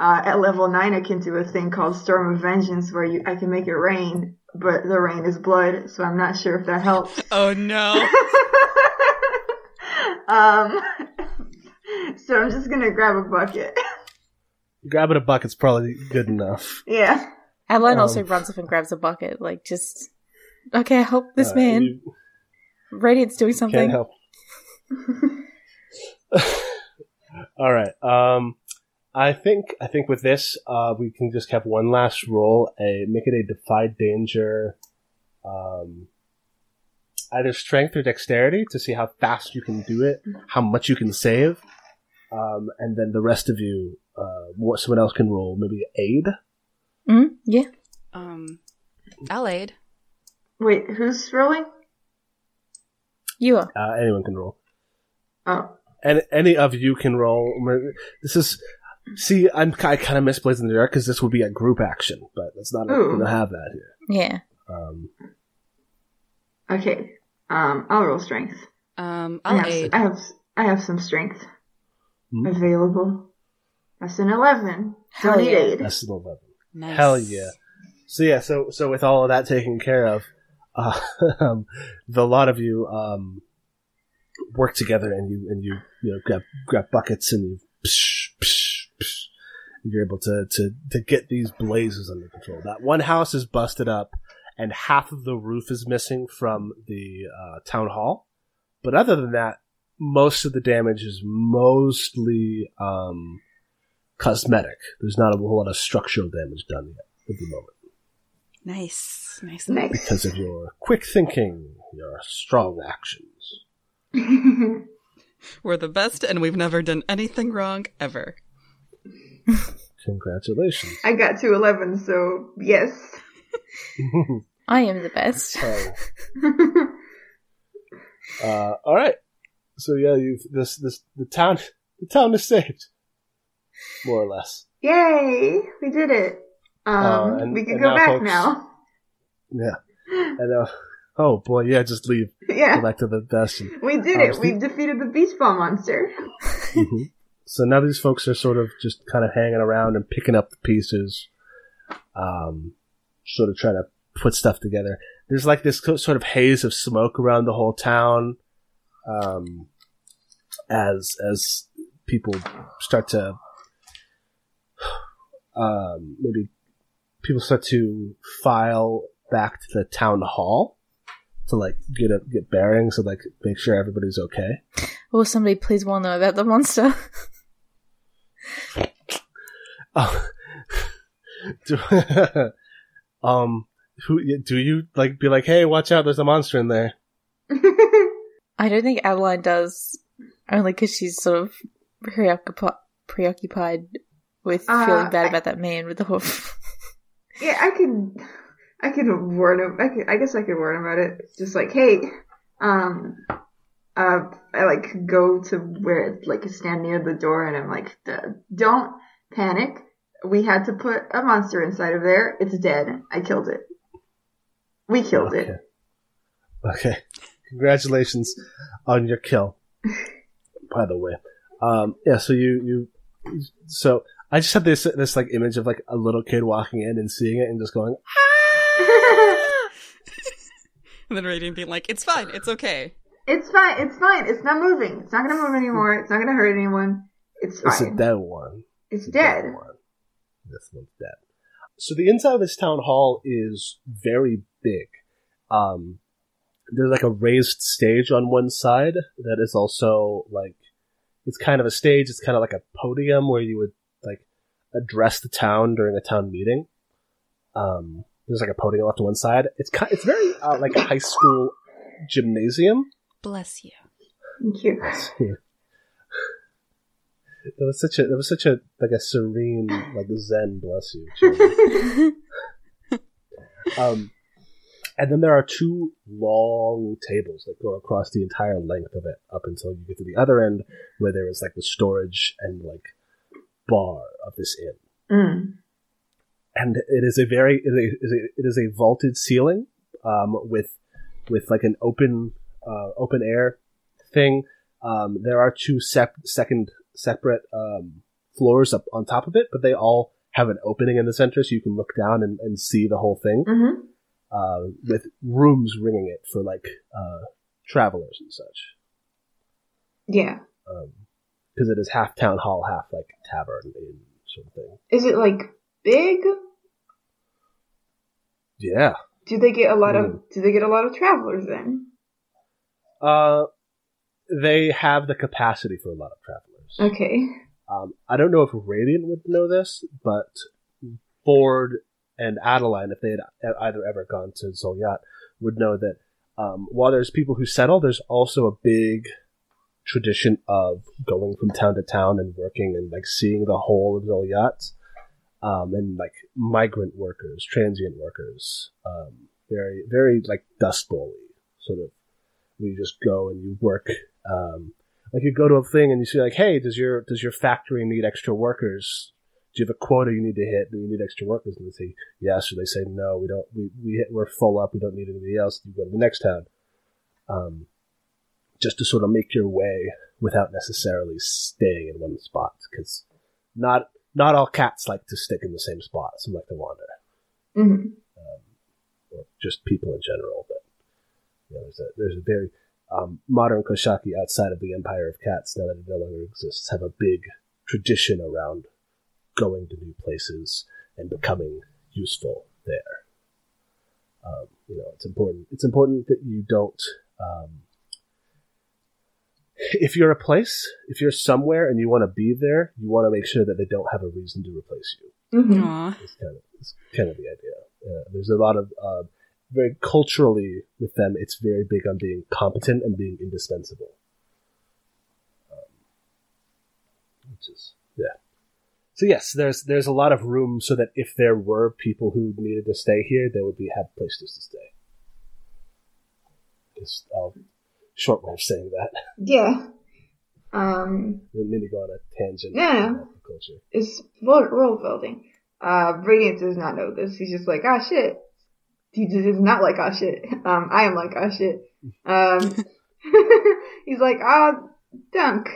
Uh, at level nine, I can do a thing called Storm of Vengeance, where you I can make it rain, but the rain is blood, so I'm not sure if that helps. Oh no. um, so I'm just gonna grab a bucket. Grabbing a bucket's probably good enough. yeah. Adeline Um, also runs up and grabs a bucket, like just okay. I help this Uh, man. you Radiant's doing something. can't help. All right. Um, I think I think with this, uh, we can just have one last roll. A make it a defy danger, um, either strength or dexterity to see how fast you can do it, how much you can save, um, and then the rest of you, uh, what someone else can roll, maybe aid. Mm, yeah. Um, I'll aid. Wait, who's rolling? You are. Uh, anyone can roll. Oh. and any of you can roll. This is see, I'm I kind of misplaced in the dark because this would be a group action, but it's not. Ooh. Going to have that here. Yeah. Um, Okay. Um, I'll roll strength. Um, I I'll have, aid. I have, I have some strength Hmm? available. That's an 11. Hell Don't yeah. aid. that's the eleven. Nice. Hell yeah. So yeah, so so with all of that taken care of, uh, um, the lot of you um, work together and you and you you know grab grab buckets and you psh, psh, psh, and you're able to to to get these blazes under control. That one house is busted up, and half of the roof is missing from the uh, town hall. But other than that, most of the damage is mostly um, cosmetic. There's not a whole lot of structural damage done yet at the moment Nice. Nice. Nice. because of your quick thinking, your strong actions. We're the best, and we've never done anything wrong ever. Congratulations. I got to 11, so yes. I am the best. Oh. uh, all right. So yeah, you this this the town the town is saved, more or less. Yay! We did it. Um, Uh, and- we can go now, back folks- now. Yeah. And uh, oh boy, yeah, just leave. Yeah. back to the bastion. We did it. We defeated the beast ball monster. Mhm. So now these folks are sort of just kind of hanging around and picking up the pieces, um, sort of trying to put stuff together. There's like this co- sort of haze of smoke around the whole town, um, as as people start to, um, maybe people start to file back to the town hall to like get a, get bearings and like make sure everybody's okay. Will somebody please warn them about the monster? Oh. do, um, who do you like? Be like, hey, watch out! There's a monster in there. I don't think Adeline does, only because she's sort of preoccupied, preoccupied with Uh, feeling bad I- about that man with the hoof. yeah, I could, I could warn him. I could, I guess I could warn him about it. It's just like, hey, um, uh, I like go to where like stand near the door, and I'm like, "D- don't panic. We had to put a monster inside of there. It's dead. I killed it. We killed Okay. it. Okay, congratulations on your kill. By the way, um, yeah. So you you so I just had this this like image of like a little kid walking in and seeing it and just going, And then Radiant being like, "It's fine. It's okay." It's fine. It's fine. It's not moving. It's not gonna move anymore. It's not gonna hurt anyone. It's fine. "It's a dead one." It's It's dead dead. one. This one's dead. So the inside of this town hall is very big. Um, there's like a raised stage on one side that is also like it's kind of a stage. It's kind of like a podium where you would like address the town during a town meeting. Um, there's like a podium off to one side. It's kind, it's very uh, like a high school gymnasium. Bless you. Thank you. It was such a, it was such a like a serene like Zen. Bless you. Um, and then there are two long tables that go across the entire length of it up until you get to the other end where there is like the storage and like bar of this inn. Mm. And it is a very it is a, it is a vaulted ceiling um, with with like an open uh, open air thing. Um, there are two sep- second separate um, floors up on top of it, but they all have an opening in the center, so you can look down and, and see the whole thing. hmm Uh, with rooms ringing it for like uh, travelers and such, Yeah. because it is half town hall, half like tavern sort of thing. Is it like big? Yeah. Do they get a lot Mm. of? Do they get a lot of travelers then? Uh, they have the capacity for a lot of travelers. Okay. Um, I don't know if Radiant would know this, but Ford and Adeline, if they had either ever gone to Zolyat, would know that um, while there's people who settle, there's also a big tradition of going from town to town and working and like seeing the whole of Zolyat, um, and like migrant workers, transient workers, um, very very like Dust Bowl sort of. where You just go and you work. Um, like you go to a thing and you see like, hey, does your does your factory need extra workers? Do you have a quota you need to hit? Do you need extra workers? And they say yes, or they say no. We don't. We we hit, we're full up. We don't need anybody else. You go to the next town. Um, just to sort of make your way without necessarily staying in one spot, because not not all cats like to stick in the same spot. Some like to wander, hmm or just people in general. But you know, there's a there's a very um, modern Koshaki outside of the Empire of Cats, now that it no longer exists, have a big tradition around going to new places and becoming useful there. Um, you know, it's important. It's important that you don't. Um, if you're a place, if you're somewhere and you want to be there, you want to make sure that they don't have a reason to replace you hmm Aw. is kind of is kind of the idea. Uh, there's a lot of uh, very culturally with them. It's very big on being competent and being indispensable, um, which is yeah. So yes, there's there's a lot of room so that if there were people who needed to stay here, they would be have places to stay. Just a short way of saying that. Yeah. Um, mean to go on a tangent. Yeah. the culture. it's world, building. Uh, Radiant does not know this. He's just like, ah, shit. He just is not like, ah, shit. Um, I am like, ah, shit. Um, he's like, ah, dunk.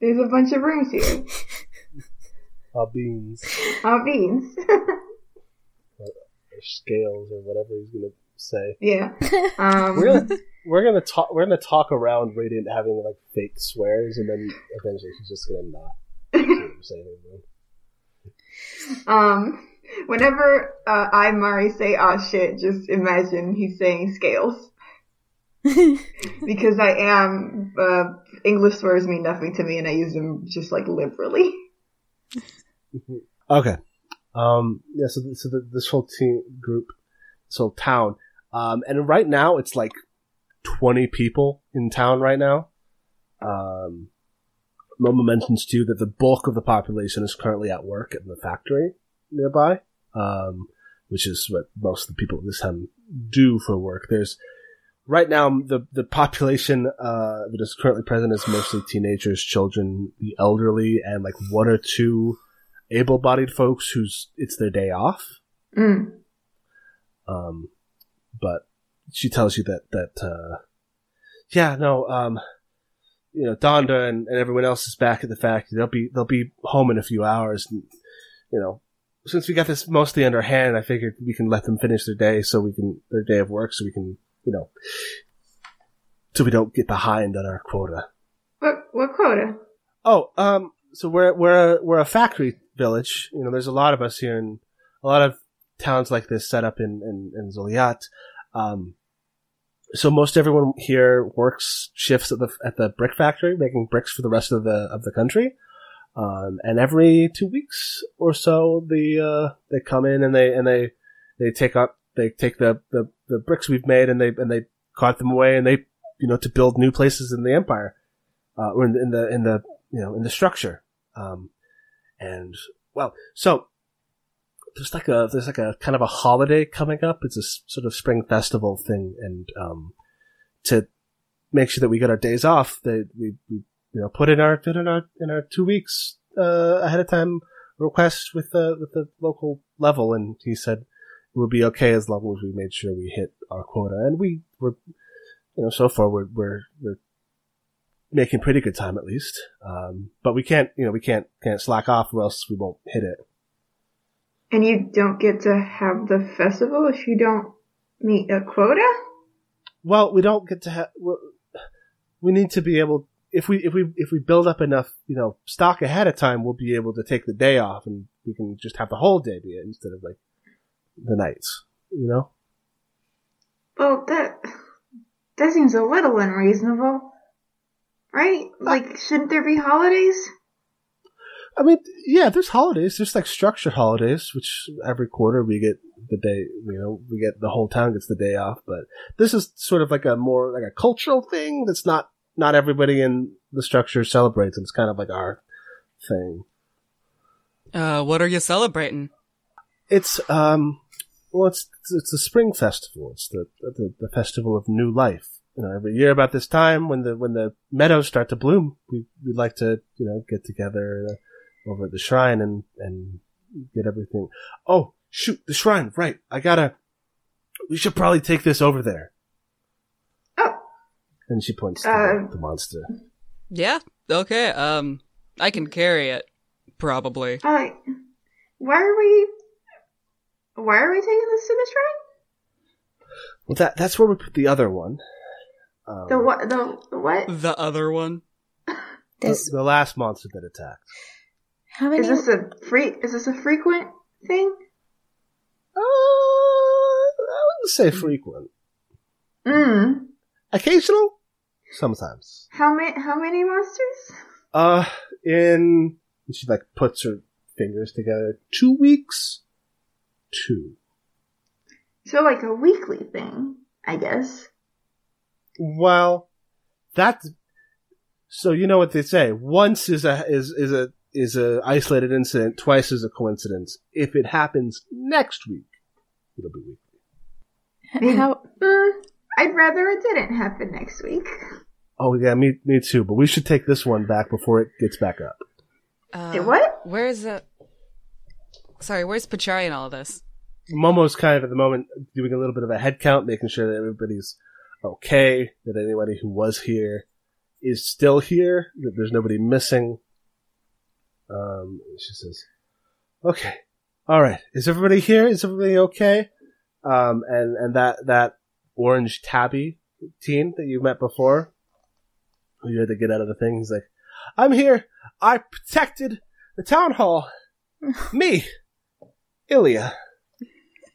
There's a bunch of rooms here. Uh, beans. Ah, beans. or scales or whatever he's gonna say. yeah. Um, We're gonna we're gonna talk we're gonna talk around Radiant having like fake swears and then eventually he's just gonna not say anything. Um, whenever uh, I Mari say "ah shit," just imagine he's saying scales because I am uh, English swears mean nothing to me, and I use them just like liberally. Okay. Um yeah, so so the, this whole team group this whole town. Um and right now it's like twenty people in town right now. Um Momo mentions too that the bulk of the population is currently at work in the factory nearby, um, which is what most of the people at this town do for work. There's right now the the population uh, that is currently present is mostly teenagers, children, the elderly, and like one or two able-bodied folks who's it's their day off. Mm. Um, but she tells you that that uh, yeah, no, um, you know, Donda and, and everyone else is back at the factory. They'll be they'll be home in a few hours. And, you know, since we got this mostly under hand, I figured we can let them finish their day so we can their day of work so we can you know so we don't get behind on our quota. What what quota? Oh, um, so we're we're a, we're a factory village. You know, there's a lot of us here, and a lot of towns like this set up in in, in Zoliat. Um, so most everyone here works shifts at the at the brick factory, making bricks for the rest of the of the country. Um, and every two weeks or so, the uh, they come in and they and they they take up they take the, the, the bricks we've made and they and they cart them away and they you know to build new places in the empire uh, or in, in the in the you know in the structure. Um, and well, so there's like a there's like a kind of a holiday coming up. It's a sort of spring festival thing, and um, to make sure that we get our days off, they we, we you know put in our put in our in our two weeks uh, ahead of time request with the with the local level, and he said it would be okay as long as we made sure we hit our quota, and we were, you know, so far we're we're we're making pretty good time at least. Um, but we can't, you know, we can't can't slack off or else we won't hit it. And you don't get to have the festival if you don't meet a quota? Well, we don't get to have. Well, we need to be able. If we if we if we build up enough, you know, stock ahead of time, we'll be able to take the day off, and we can just have the whole day be it instead of like the nights. You know. Well, that that seems a little unreasonable, right? Like, shouldn't there be holidays? I mean, yeah, there's holidays. There's like structured holidays, which every quarter we get the day, you know, we get the whole town gets the day off. But this is sort of like a more like a cultural thing that's not, not everybody in the structure celebrates. It's kind of like our thing. Uh, what are you celebrating? It's, um, well, it's, it's the spring festival. It's the, the, the festival of new life. You know, every year about this time when the, when the meadows start to bloom, we, we like to, you know, get together over at the shrine and, and get everything. Oh, shoot, the shrine, right. I gotta, we should probably take this over there. Oh. And she points to Uh, the, the monster. Yeah. Okay. Um, I can carry it. Probably. Uh, why are we? Why are we taking this to the shrine? Well, that, that's where we put the other one. Um, The what? The, the what? The other one. There's the, the last monster that attacked. How many? Is this a free? Is this a frequent thing? Uh, I wouldn't say frequent. Mm. Occasional? Sometimes. How many? How many monsters? Uh, in, and she like puts her fingers together. Two weeks? Two. So like a weekly thing, I guess. Well, that's, so you know what they say. Once is a, is, is a, is a isolated incident. Twice as a coincidence. If it happens next week, it'll be weekly. how? Mm, I'd rather it didn't happen next week. Oh yeah, me, me too. But we should take this one back before it gets back up. Uh, Say what? Where's the? Sorry, where's Pachari in all of this? Momo's kind of at the moment doing a little bit of a head count, making sure that everybody's okay, that anybody who was here is still here, that there's nobody missing. Um, she says, "Okay, all right. Is everybody here? Is everybody okay?" Um, and and that that orange tabby teen that you met before, who you had to get out of the thing, he's like, "I'm here. I protected the town hall. Me, Ilya."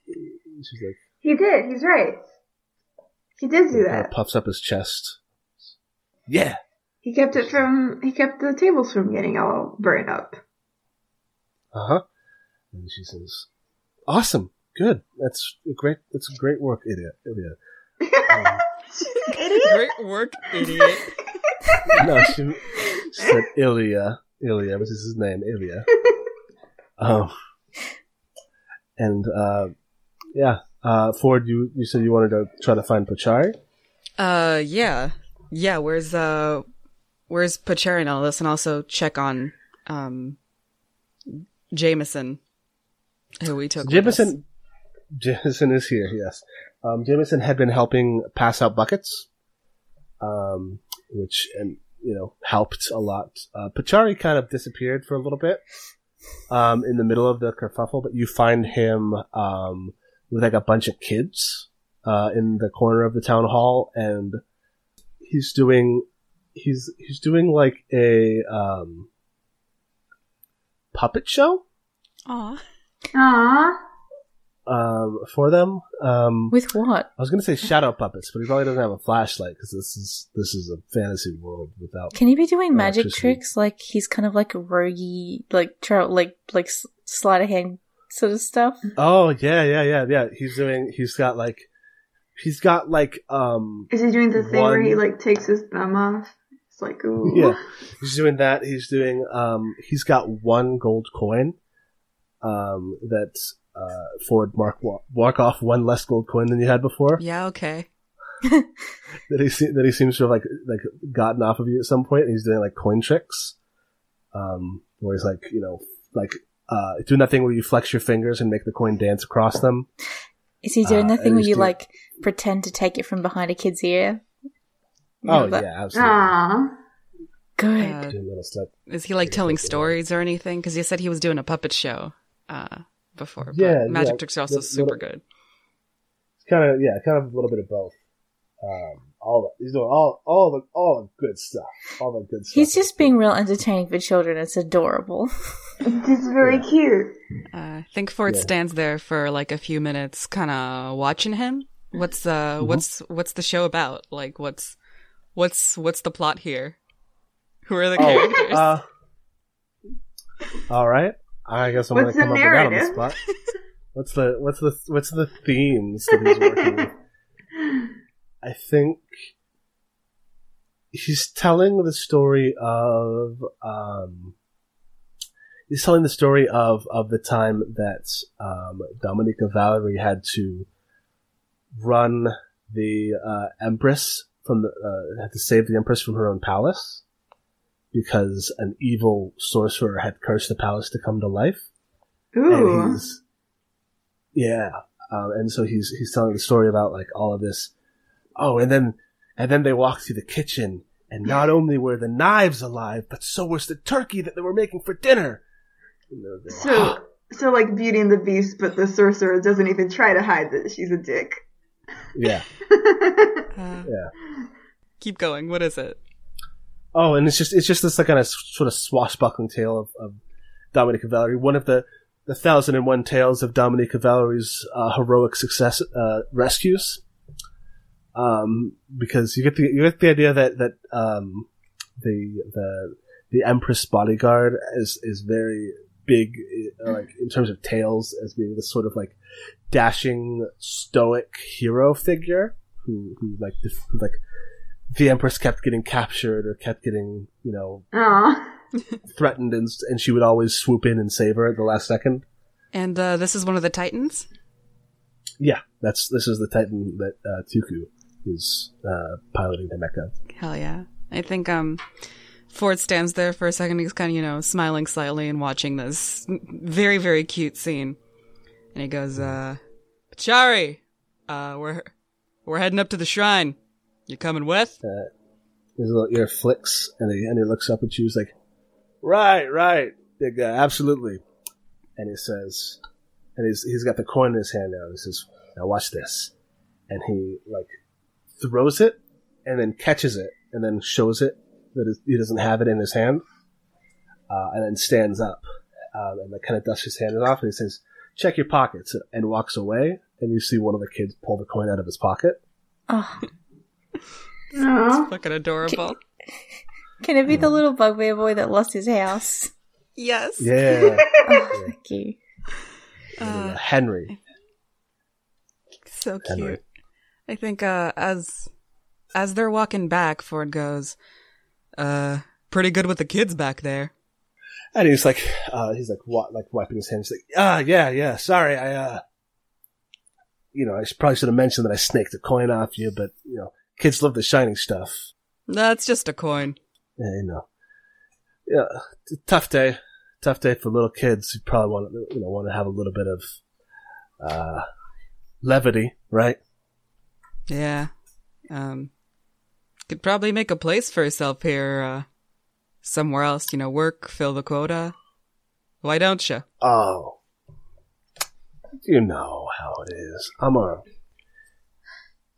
She's like, He did. He's right. He did do that. puffs up his chest. Yeah. He kept it from. He kept the tables from getting all burned up. Uh huh. And she says, "Awesome, good. That's a great. That's a great work, idiot, idiot." Um, Idiot. Great work, idiot. no, she, she said Ilya. Ilya, which is his name, Ilya. Um, and uh, yeah, uh, Ford, you you said you wanted to try to find Pachari. Uh, yeah, yeah. Where's uh, where's Pachari in all this, and also check on um, Jameson, who we took. with us. Jameson, Jameson is here. Yes, um, Jameson had been helping pass out buckets, um, which and you know helped a lot. Uh, Pachari kind of disappeared for a little bit um, in the middle of the kerfuffle, but you find him um, with like a bunch of kids uh, in the corner of the town hall, and he's doing he's he's doing like a um, puppet show Aw. Aww. um, for them. Um, With what? I was going to say shadow puppets, but he probably doesn't have a flashlight because this is this is a fantasy world without. Can he be doing magic tricks? Like he's kind of like a roguey, like trout, like like sleight of hand sort of stuff. Oh yeah, yeah, yeah, yeah. He's doing. He's got like. He's got like um. Is he doing the thing where he like takes his thumb off? It's like ooh. Yeah, he's doing that. He's doing um. He's got one gold coin. Um, that uh Ford mark wa- walk off one less gold coin than you had before. Yeah. Okay. that he se- that he seems to have like like gotten off of you at some point. And he's doing like coin tricks, um, where he's like you know like uh, doing that thing where you flex your fingers and make the coin dance across them. Is he doing Uh, that thing where you doing- like pretend to take it from behind a kid's ear? You Oh know that- yeah, absolutely. Aww. Good. Uh, Doing little stuff. is he like telling stories or anything? Because you said he was doing a puppet show uh, before. But Yeah, magic yeah. tricks are also Little- super good. It's kind of yeah, kind of a little bit of both. Um, all the, he's doing all all the all the good stuff, all the good stuff. He's just being real entertaining for children. It's adorable. It's very Yeah. cute. Uh, I think Ford Yeah. stands there for like a few minutes, kind of watching him. What's uh, Mm-hmm. what's what's the show about? Like, what's what's what's the plot here? Who are the Oh, characters? uh, all right. I guess I'm What's gonna come the up with that on the spot. What's the what's the what's the themes that he's working with? I think he's telling the story of um he's telling the story of of the time that um Dominica Valerie had to run the uh, Empress from the uh, had to save the Empress from her own palace because an evil sorcerer had cursed the palace to come to life and Ooh. he's yeah um, and so he's he's telling the story about like all of this oh and then and then they walked through the kitchen and not only were the knives alive but so was the turkey that they were making for dinner And So, so like Beauty and the Beast, but the sorcerer doesn't even try to hide that she's a dick. Yeah Uh, yeah keep going. What is it? oh and it's just it's just this like kind of sort of swashbuckling tale of, of Dominica Valerie one of the the thousand and one tales of Dominica Valerie's uh, heroic success uh, rescues um, because you get the you get the idea that that um, the the the Empress bodyguard is is very big, uh, like in terms of tales, as being this sort of like dashing, stoic hero figure who who like the, who, like the Empress kept getting captured or kept getting you know threatened, and and she would always swoop in and save her at the last second. And uh, this is one of the Titans. Yeah, that's this is the Titan that uh, Tuku is uh, piloting the mecha. Hell yeah! I think um, Ford stands there for a second. He's kind of you know smiling slightly and watching this very very cute scene, and he goes, uh, "Chari, uh, we're we're heading up to the shrine. You coming with?" Uh, his little ear flicks, and he and he looks up at you. He's like, "Right, right, big guy, absolutely." And he says, and he's he's got the coin in his hand now. And he says, "Now watch this," and he like throws it, and then catches it, and then shows it that he doesn't have it in his hand, uh, and then stands up, um, and like kind of dusts his hand off, and he says, "Check your pockets," and walks away. And you see one of the kids pull the coin out of his pocket. Oh, Aw. Fucking adorable. can it be the little bugbear boy that lost his house? Yes. Yeah, Oh, thank you. Uh, Henry. So cute. Henry. I think uh as as they're walking back, Ford goes, uh pretty good with the kids back there. And he's like, uh, he's like, what, like wiping his hands. He's like, ah, yeah, yeah. Sorry, I, uh, you know, I probably should have mentioned that I snaked a coin off you, but you know, kids love the shiny stuff. That's just a coin. Yeah, you know, yeah, tough day, tough day for little kids who probably want to, you know, want to have a little bit of, uh, levity, right? Yeah. Um could probably make a place for herself here, uh somewhere else, you know, work, fill the quota. Why don't you? Oh, you know how it is. I'm a.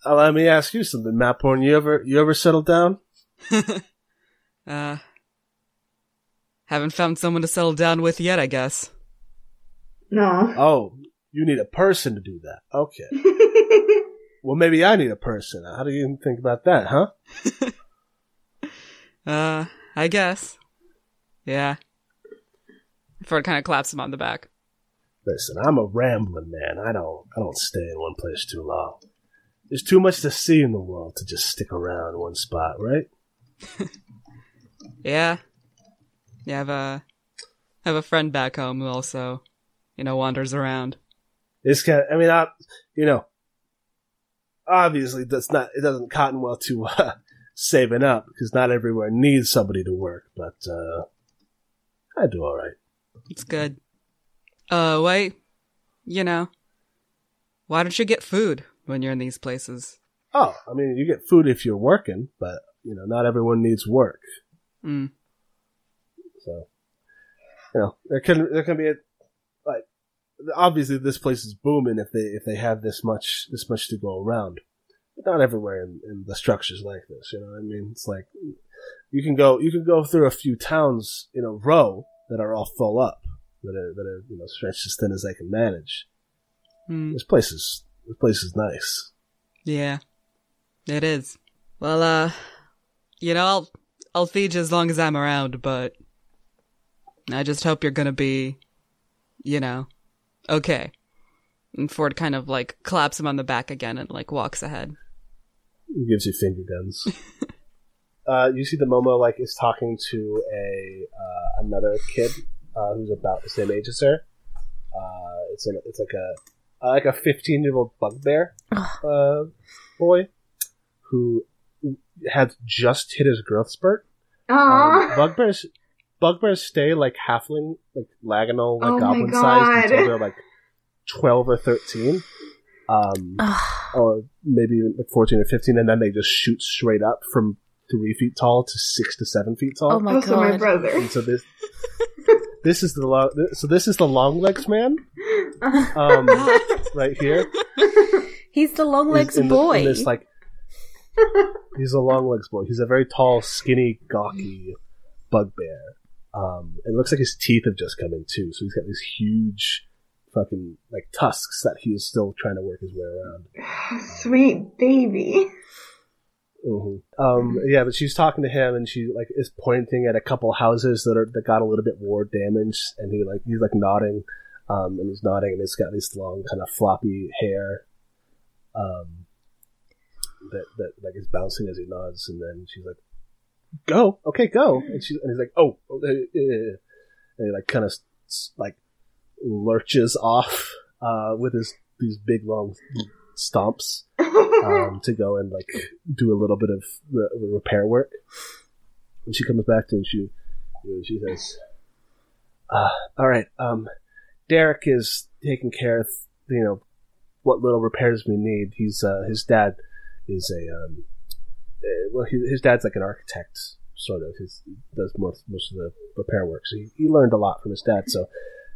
Uh, let me ask you something, Maporn. You ever, you ever settled down? Uh haven't found someone to settle down with yet, I guess. No. Oh, you need a person to do that. Okay. Well, maybe I need a person. How do you think about that, huh? Uh, I guess. Yeah. Ford kind of claps him on the back. Listen, I'm a rambling man. I don't, I don't stay in one place too long. There's too much to see in the world to just stick around in one spot, right? Yeah. Yeah, I have a I have a friend back home who also, you know, wanders around. It's kind of, I mean, I, you know, obviously that's not, it doesn't cotton well to, uh, saving up because not everywhere needs somebody to work, but, uh, I do alright. It's good. Uh, wait. You know, why don't you get food when you're in these places? Oh, I mean, you get food if you're working, but you know, not everyone needs work. Mm. So, you know, there can there can be a obviously this place is booming if they if they have this much this much to go around. But not everywhere in, in the structures like this. You know, what I mean, it's like you can go you can go through a few towns in a row that are all full up that are that are you know stretched as thin as they can manage. Mm. This place is this place is nice. Yeah, it is. Well, uh, you know, I'll I'll feed you as long as I'm around, but I just hope you're gonna be, you know, okay. And Ford kind of like claps him on the back again and like walks ahead. He gives you finger guns. uh, you see the Momo like is talking to a uh, another kid uh, who's about the same age as her. Uh, it's a, it's like a uh, like a fifteen year old bugbear uh, boy who had just hit his growth spurt. Aww. Um, bugbears bugbears stay like halfling, like lagonal, like Oh goblin sized until they're like twelve or thirteen. Um, or maybe even like 14 or 15, and then they just shoot straight up from three feet tall to six to seven feet tall. Oh my also my brother. And so this, this is the long, so this is the long legs man, um, right here. He's the long legs in the- boy. in this like, he's a long legs boy. He's a very tall, skinny, gawky bugbear. Um, it looks like his teeth have just come in too, so he's got these huge, fucking like tusks that he is still trying to work his way around. Sweet baby. hmm Um, yeah, but she's talking to him, and she like is pointing at a couple houses that are that got a little bit war damage, and he like he's like nodding, um, and he's nodding, and he's got this long kind of floppy hair, um, that that like is bouncing as he nods, and then she's like, "Go, okay, go," and she's and he's like, "Oh," uh, uh," and he like kind of like lurches off, uh, with his these big long stomps um, to go and like do a little bit of re- repair work. And she comes back to him. She she says, uh, "All right, um, Derek is taking care of you know what little repairs we need. He's uh, his dad is a um, uh, well, he, his dad's like an architect, sort of. His, he does most most of the repair work. So he, he learned a lot from his dad. So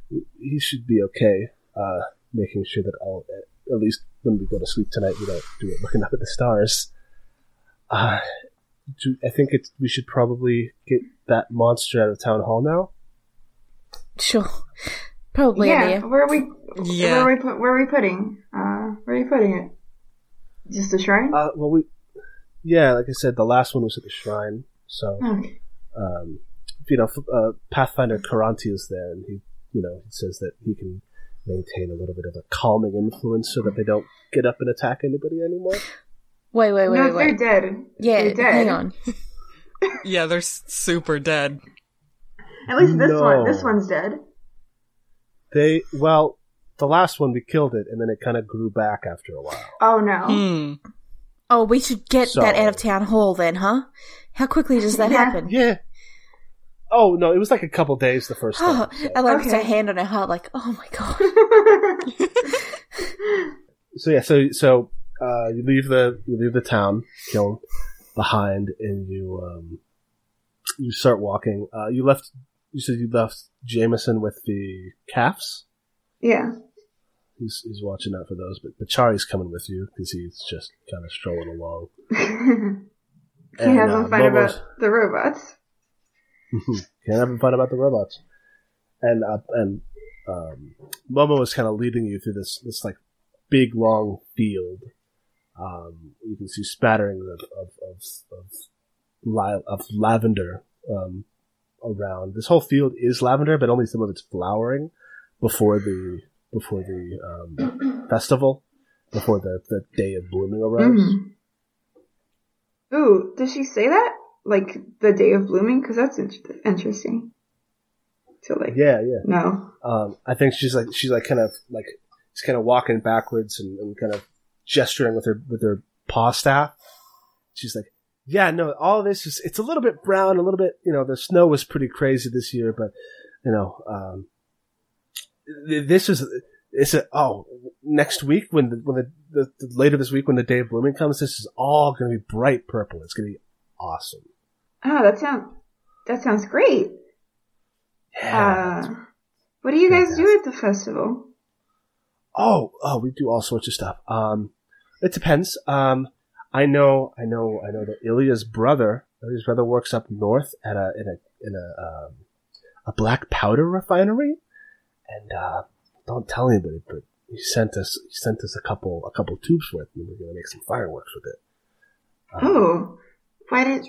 he should be okay. Uh, making sure that all at least when we go to sleep tonight, we don't do it looking up at the stars. Uh, do, I think it's we should probably get that monster out of town hall now. Sure. Probably yeah. yeah. Where are we? Yeah. Where are we put? Where are we putting? Uh, where are you putting it? Just a shrine. Uh, well, we yeah, like I said, the last one was at the shrine. So okay. um, you know, uh, Pathfinder Karanti is there, and he you know he says that he can maintain a little bit of a calming influence so that they don't get up and attack anybody anymore. Wait, wait, wait, no, wait, wait. they're dead. Yeah, they're dead. hang on. Yeah, they're super dead. At least this No. one. This one's dead. They well, the last one we killed it, and then it kind of grew back after a while. Oh no. Hmm. Oh, we should get So- that out of town hall then, huh? How quickly does that Yeah. happen? Yeah. Oh no, it was like a couple days the first Oh, time. so- I like puts her hand on her heart, like, oh my god. so yeah, so so uh, you leave the you leave the town kill behind, and you um, you start walking. Uh, you left. You said you left Jameson with the calves. yeah. He's he's watching out for those, but Pachari's coming with you because he's just kind of strolling along. Can't And, have uh, Momo's- about the robots. Can't have fun about the robots. And uh, and um, Momo is kind of leading you through this this like big long field. Um, you can see spatterings of of of of, li- of lavender um, around. This whole field is lavender, but only some of it's flowering before the before the um, festival, before the, the day of blooming arrives. Mhm. Ooh, does she say that? Like the day of blooming? Because that's in- interesting. So like, Yeah, yeah. no. um, I think she's like she's like kind of like she's kind of walking backwards and, and kind of gesturing with her with her paw staff. She's like, "Yeah, no, all this is it's a little bit brown, a little bit you know the snow was pretty crazy this year, but you know um, this is it's a oh next week when the when the, the, the later this week when the day of blooming comes, this is all going to be bright purple. It's going to be awesome. Oh, that sounds that sounds great. Yeah. Uh, what do you guys do at the festival? Oh, oh, we do all sorts of stuff. Um, it depends. Um, I know, I know, I know that Ilya's brother, Ilya's brother works up north at a in a in a um, a black powder refinery, and uh, don't tell anybody, but he sent us he sent us a couple a couple tubes worth, and we're gonna make some fireworks with it. Um, Oh, why did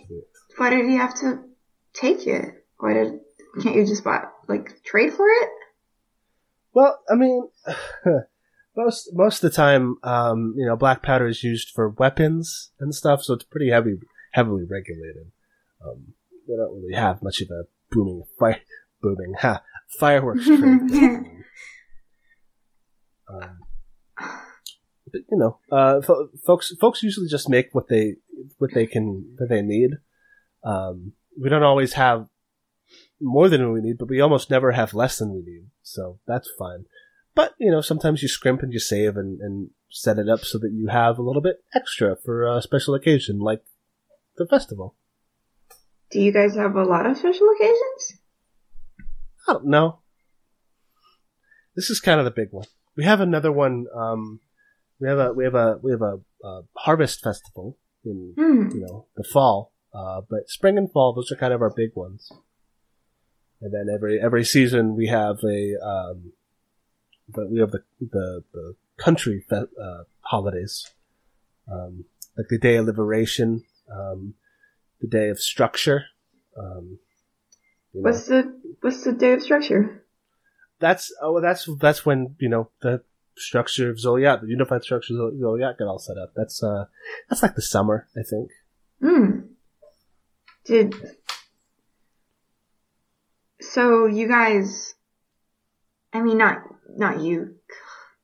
why did he have to take it? Why did can't you just buy like trade for it? Well, I mean, most most of the time, um, you know, black powder is used for weapons and stuff, so it's pretty heavy, heavily regulated. Um, they don't really have much of a booming fire, booming ha fireworks trade. um, but you know, uh, fo- folks folks usually just make what they what they can that they need. Um, we don't always have more than we need, but we almost never have less than we need. So that's fine. But, you know, sometimes you scrimp and you save and, and set it up so that you have a little bit extra for a special occasion like the festival. Do you guys have a lot of special occasions? I don't know. This is kind of the big one. We have another one. Um, we have a we have a we have a, uh harvest festival in Hmm. you know the fall. Uh, but spring and fall, those are kind of our big ones. And then every every season we have a um, but we have the the, the country fe- uh, holidays, um, like the Day of Liberation, um, the Day of Structure. Um, you know What's the what's the day of structure? that's oh that's that's when you know the structure of Zoliat, the unified structure of Zoliat got all set up. That's uh that's like the summer, I think. Hmm. Did so you guys I mean not not you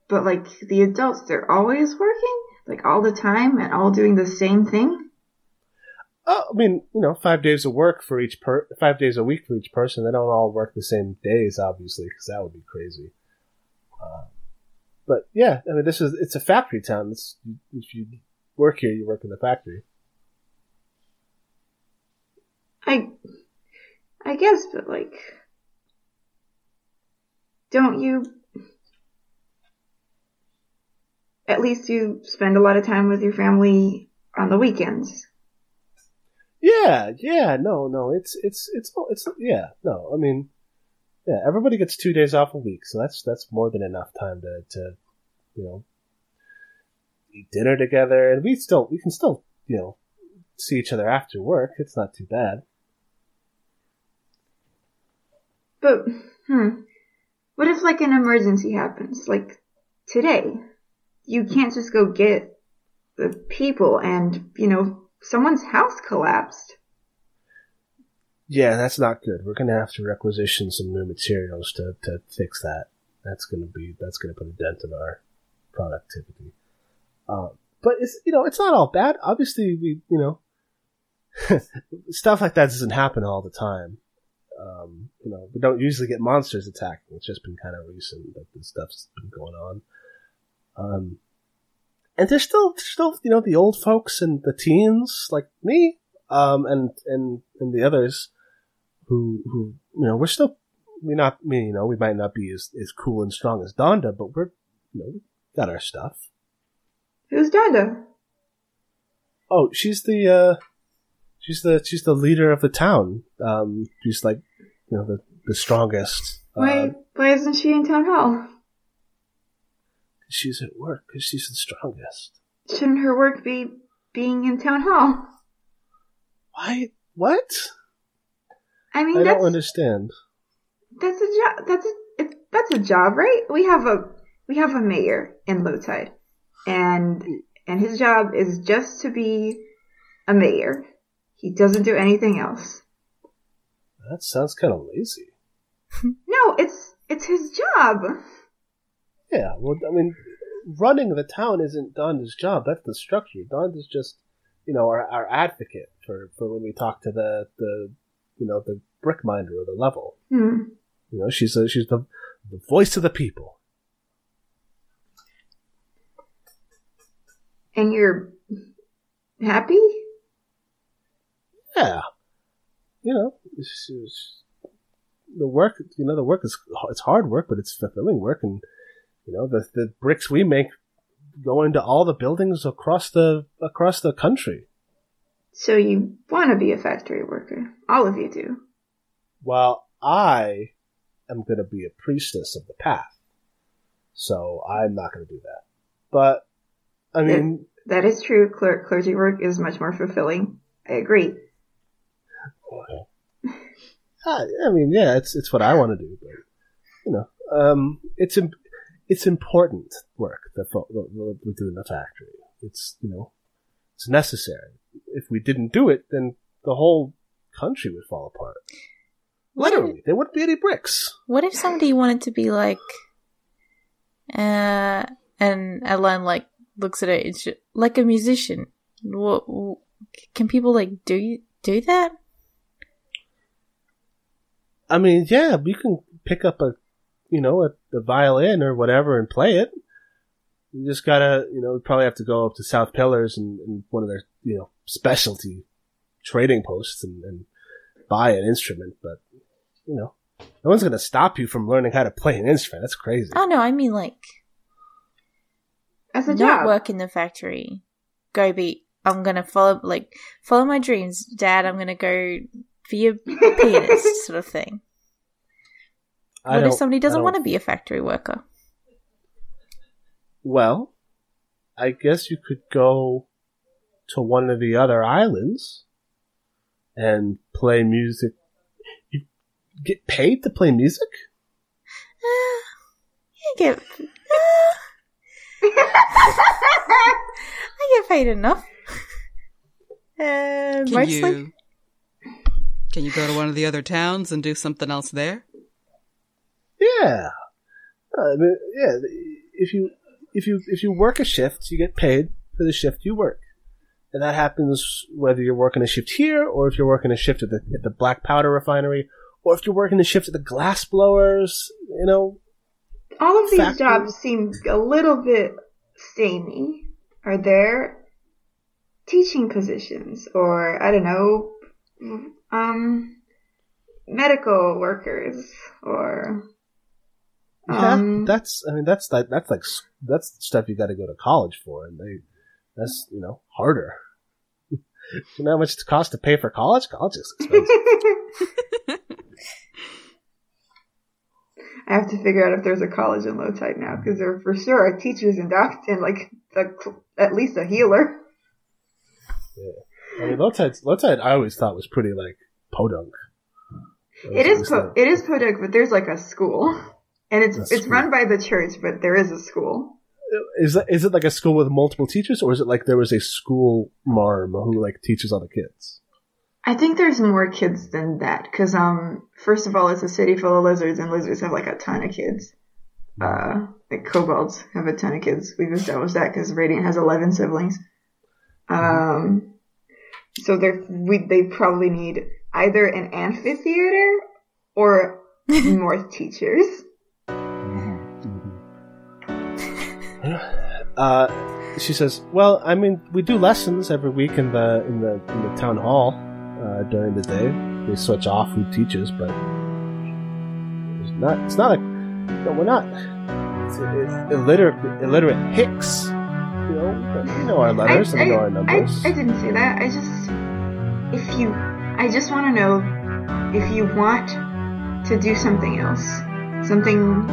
but like the adults they're always working? Like all the time and all doing the same thing? Oh, I mean, you know, five days of work for each per five days a week for each person. They don't all work the same days, obviously, because that would be crazy. Uh, but yeah, I mean, this is it's a factory town. It's, if you work here, you work in the factory. I I guess but like don't you at least you spend a lot of time with your family on the weekends? Yeah, yeah, no, no, it's it's it's it's yeah, no, I mean, yeah, everybody gets two days off a week, so that's that's more than enough time to to you know eat dinner together, and we still we can still you know see each other after work. It's not too bad. But, hmm, what if like an emergency happens, like today? You can't just go get the people and, you know, someone's house collapsed. Yeah, that's not good. We're gonna have to requisition some new materials to to fix that. That's gonna be that's gonna put a dent in our productivity. Uh, but it's you know it's not all bad. Obviously, we you know stuff like that doesn't happen all the time. Um, you know, we don't usually get monsters attacking. It's just been kind of recent that this stuff's been going on. Um, and there's still, there's still, you know, the old folks and the teens like me, um, and and and the others who who you know we're still we not me you know we might not be as as cool and strong as Donda, but we're you know we got our stuff. Who's Donda? Oh, she's the uh she's the she's the leader of the town. Um, she's like you know the the strongest. Why, Uh, why isn't she in town hall? She's at work because she's the strongest. Shouldn't her work be being in town hall? Why? What? I mean, I don't understand. that's a job, that's a, it, that's a job, right? We have a, we have a mayor in low tide and, and his job is just to be a mayor. He doesn't do anything else. That sounds kind of lazy. No, it's, it's his job. Yeah, well, I mean, running the town isn't Donda's job. That's the structure. Donda's just, you know, our, our advocate for, for when we talk to the, the, you know, the brick minder or the level. Hmm. You know, she's a, she's the the voice of the people. And you're happy? Yeah, you know, it's, it's, the work. You know, the work is it's hard work, but it's fulfilling work, and you know, the the bricks we make go into all the buildings across the across the country. So you want to be a factory worker? All of you do. Well, I am going to be a priestess of the path, so I'm not going to do that. But I mean, That is true. Cler- clergy work is much more fulfilling. I agree. I, mean, yeah, it's it's what I want to do, but you know, um, it's it's important work that we do in the factory. It's you know, it's necessary. If we didn't do it, then the whole country would fall apart. What if- Literally, there wouldn't be any bricks. What if somebody wanted to be like, uh, and Adeline like looks at it, it's like a musician. What, can people like do do that? I mean, yeah, you can pick up a, you know, a, a violin or whatever and play it. You just gotta, you know, probably have to go up to South Pillars and, and one of their, you know, specialty trading posts and, and buy an instrument. But, you know, no one's gonna stop you from learning how to play an instrument. That's crazy. Oh no, I mean like As a not job. work in the factory. Go be. I'm gonna follow like follow my dreams, Dad. I'm gonna go be a pianist, sort of thing. I What if somebody doesn't want to be a factory worker? Well, I guess you could go to one of the other islands and play music. You get paid to play music? Uh, I get. Uh, I get paid enough. Uh, Can mostly. you can you go to one of the other towns and do something else there? Yeah. I mean, yeah. If you if you if you work a shift, you get paid for the shift you work, and that happens whether you're working a shift here or if you're working a shift at the at the black powder refinery, or if you're working a shift at the glass blowers. You know, All of these Factory. jobs seem a little bit samey. Are there teaching positions or I don't know, um, medical workers or yeah, um, that's I mean that's like that's like that's stuff you got to go to college for, and they that's you know harder. you know how much it costs to pay for college? College is expensive. I have to figure out if there's a college in low tide now because there for sure are teachers and doctors and like a, at least a healer. Yeah, I mean, low tide, low tide, I always thought was pretty like podunk. It is po- it is podunk, but there's like a school, and it's A it's school. run by the church, but there is a school. Is that is it like a school with multiple teachers, or is it like there was a school marm who like teaches all the kids? I think there's more kids than that because um first of all it's a city full of lizards and lizards have like a ton of kids. Uh, like kobolds have a ton of kids. We've established that because Radiant has eleven siblings. Um, so they're we they probably need either an amphitheater or more teachers. Uh, she says, "Well, I mean, we do lessons every week in the in the in the town hall uh, during the day. We switch off who teaches, but it's not. It's not like no, we're not. It's, it's illiterate, illiterate hicks. You know, know our letters and we know our I, numbers. I didn't say that. I just, if you, I just want to know if you want to do something else, something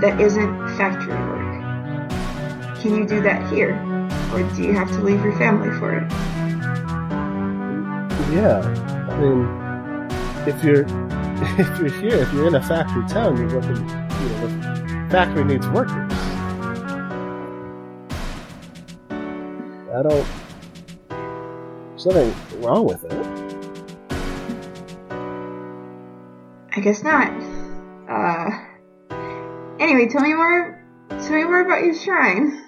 that isn't factory work. Can you do that here, or do you have to leave your family for it? Yeah, I mean, if you're if you're here, if you're in a factory town, you're working. You know, the factory needs workers. I don't. There's nothing wrong with it. I guess not. Uh, anyway, tell me more. Tell me more about your shrine.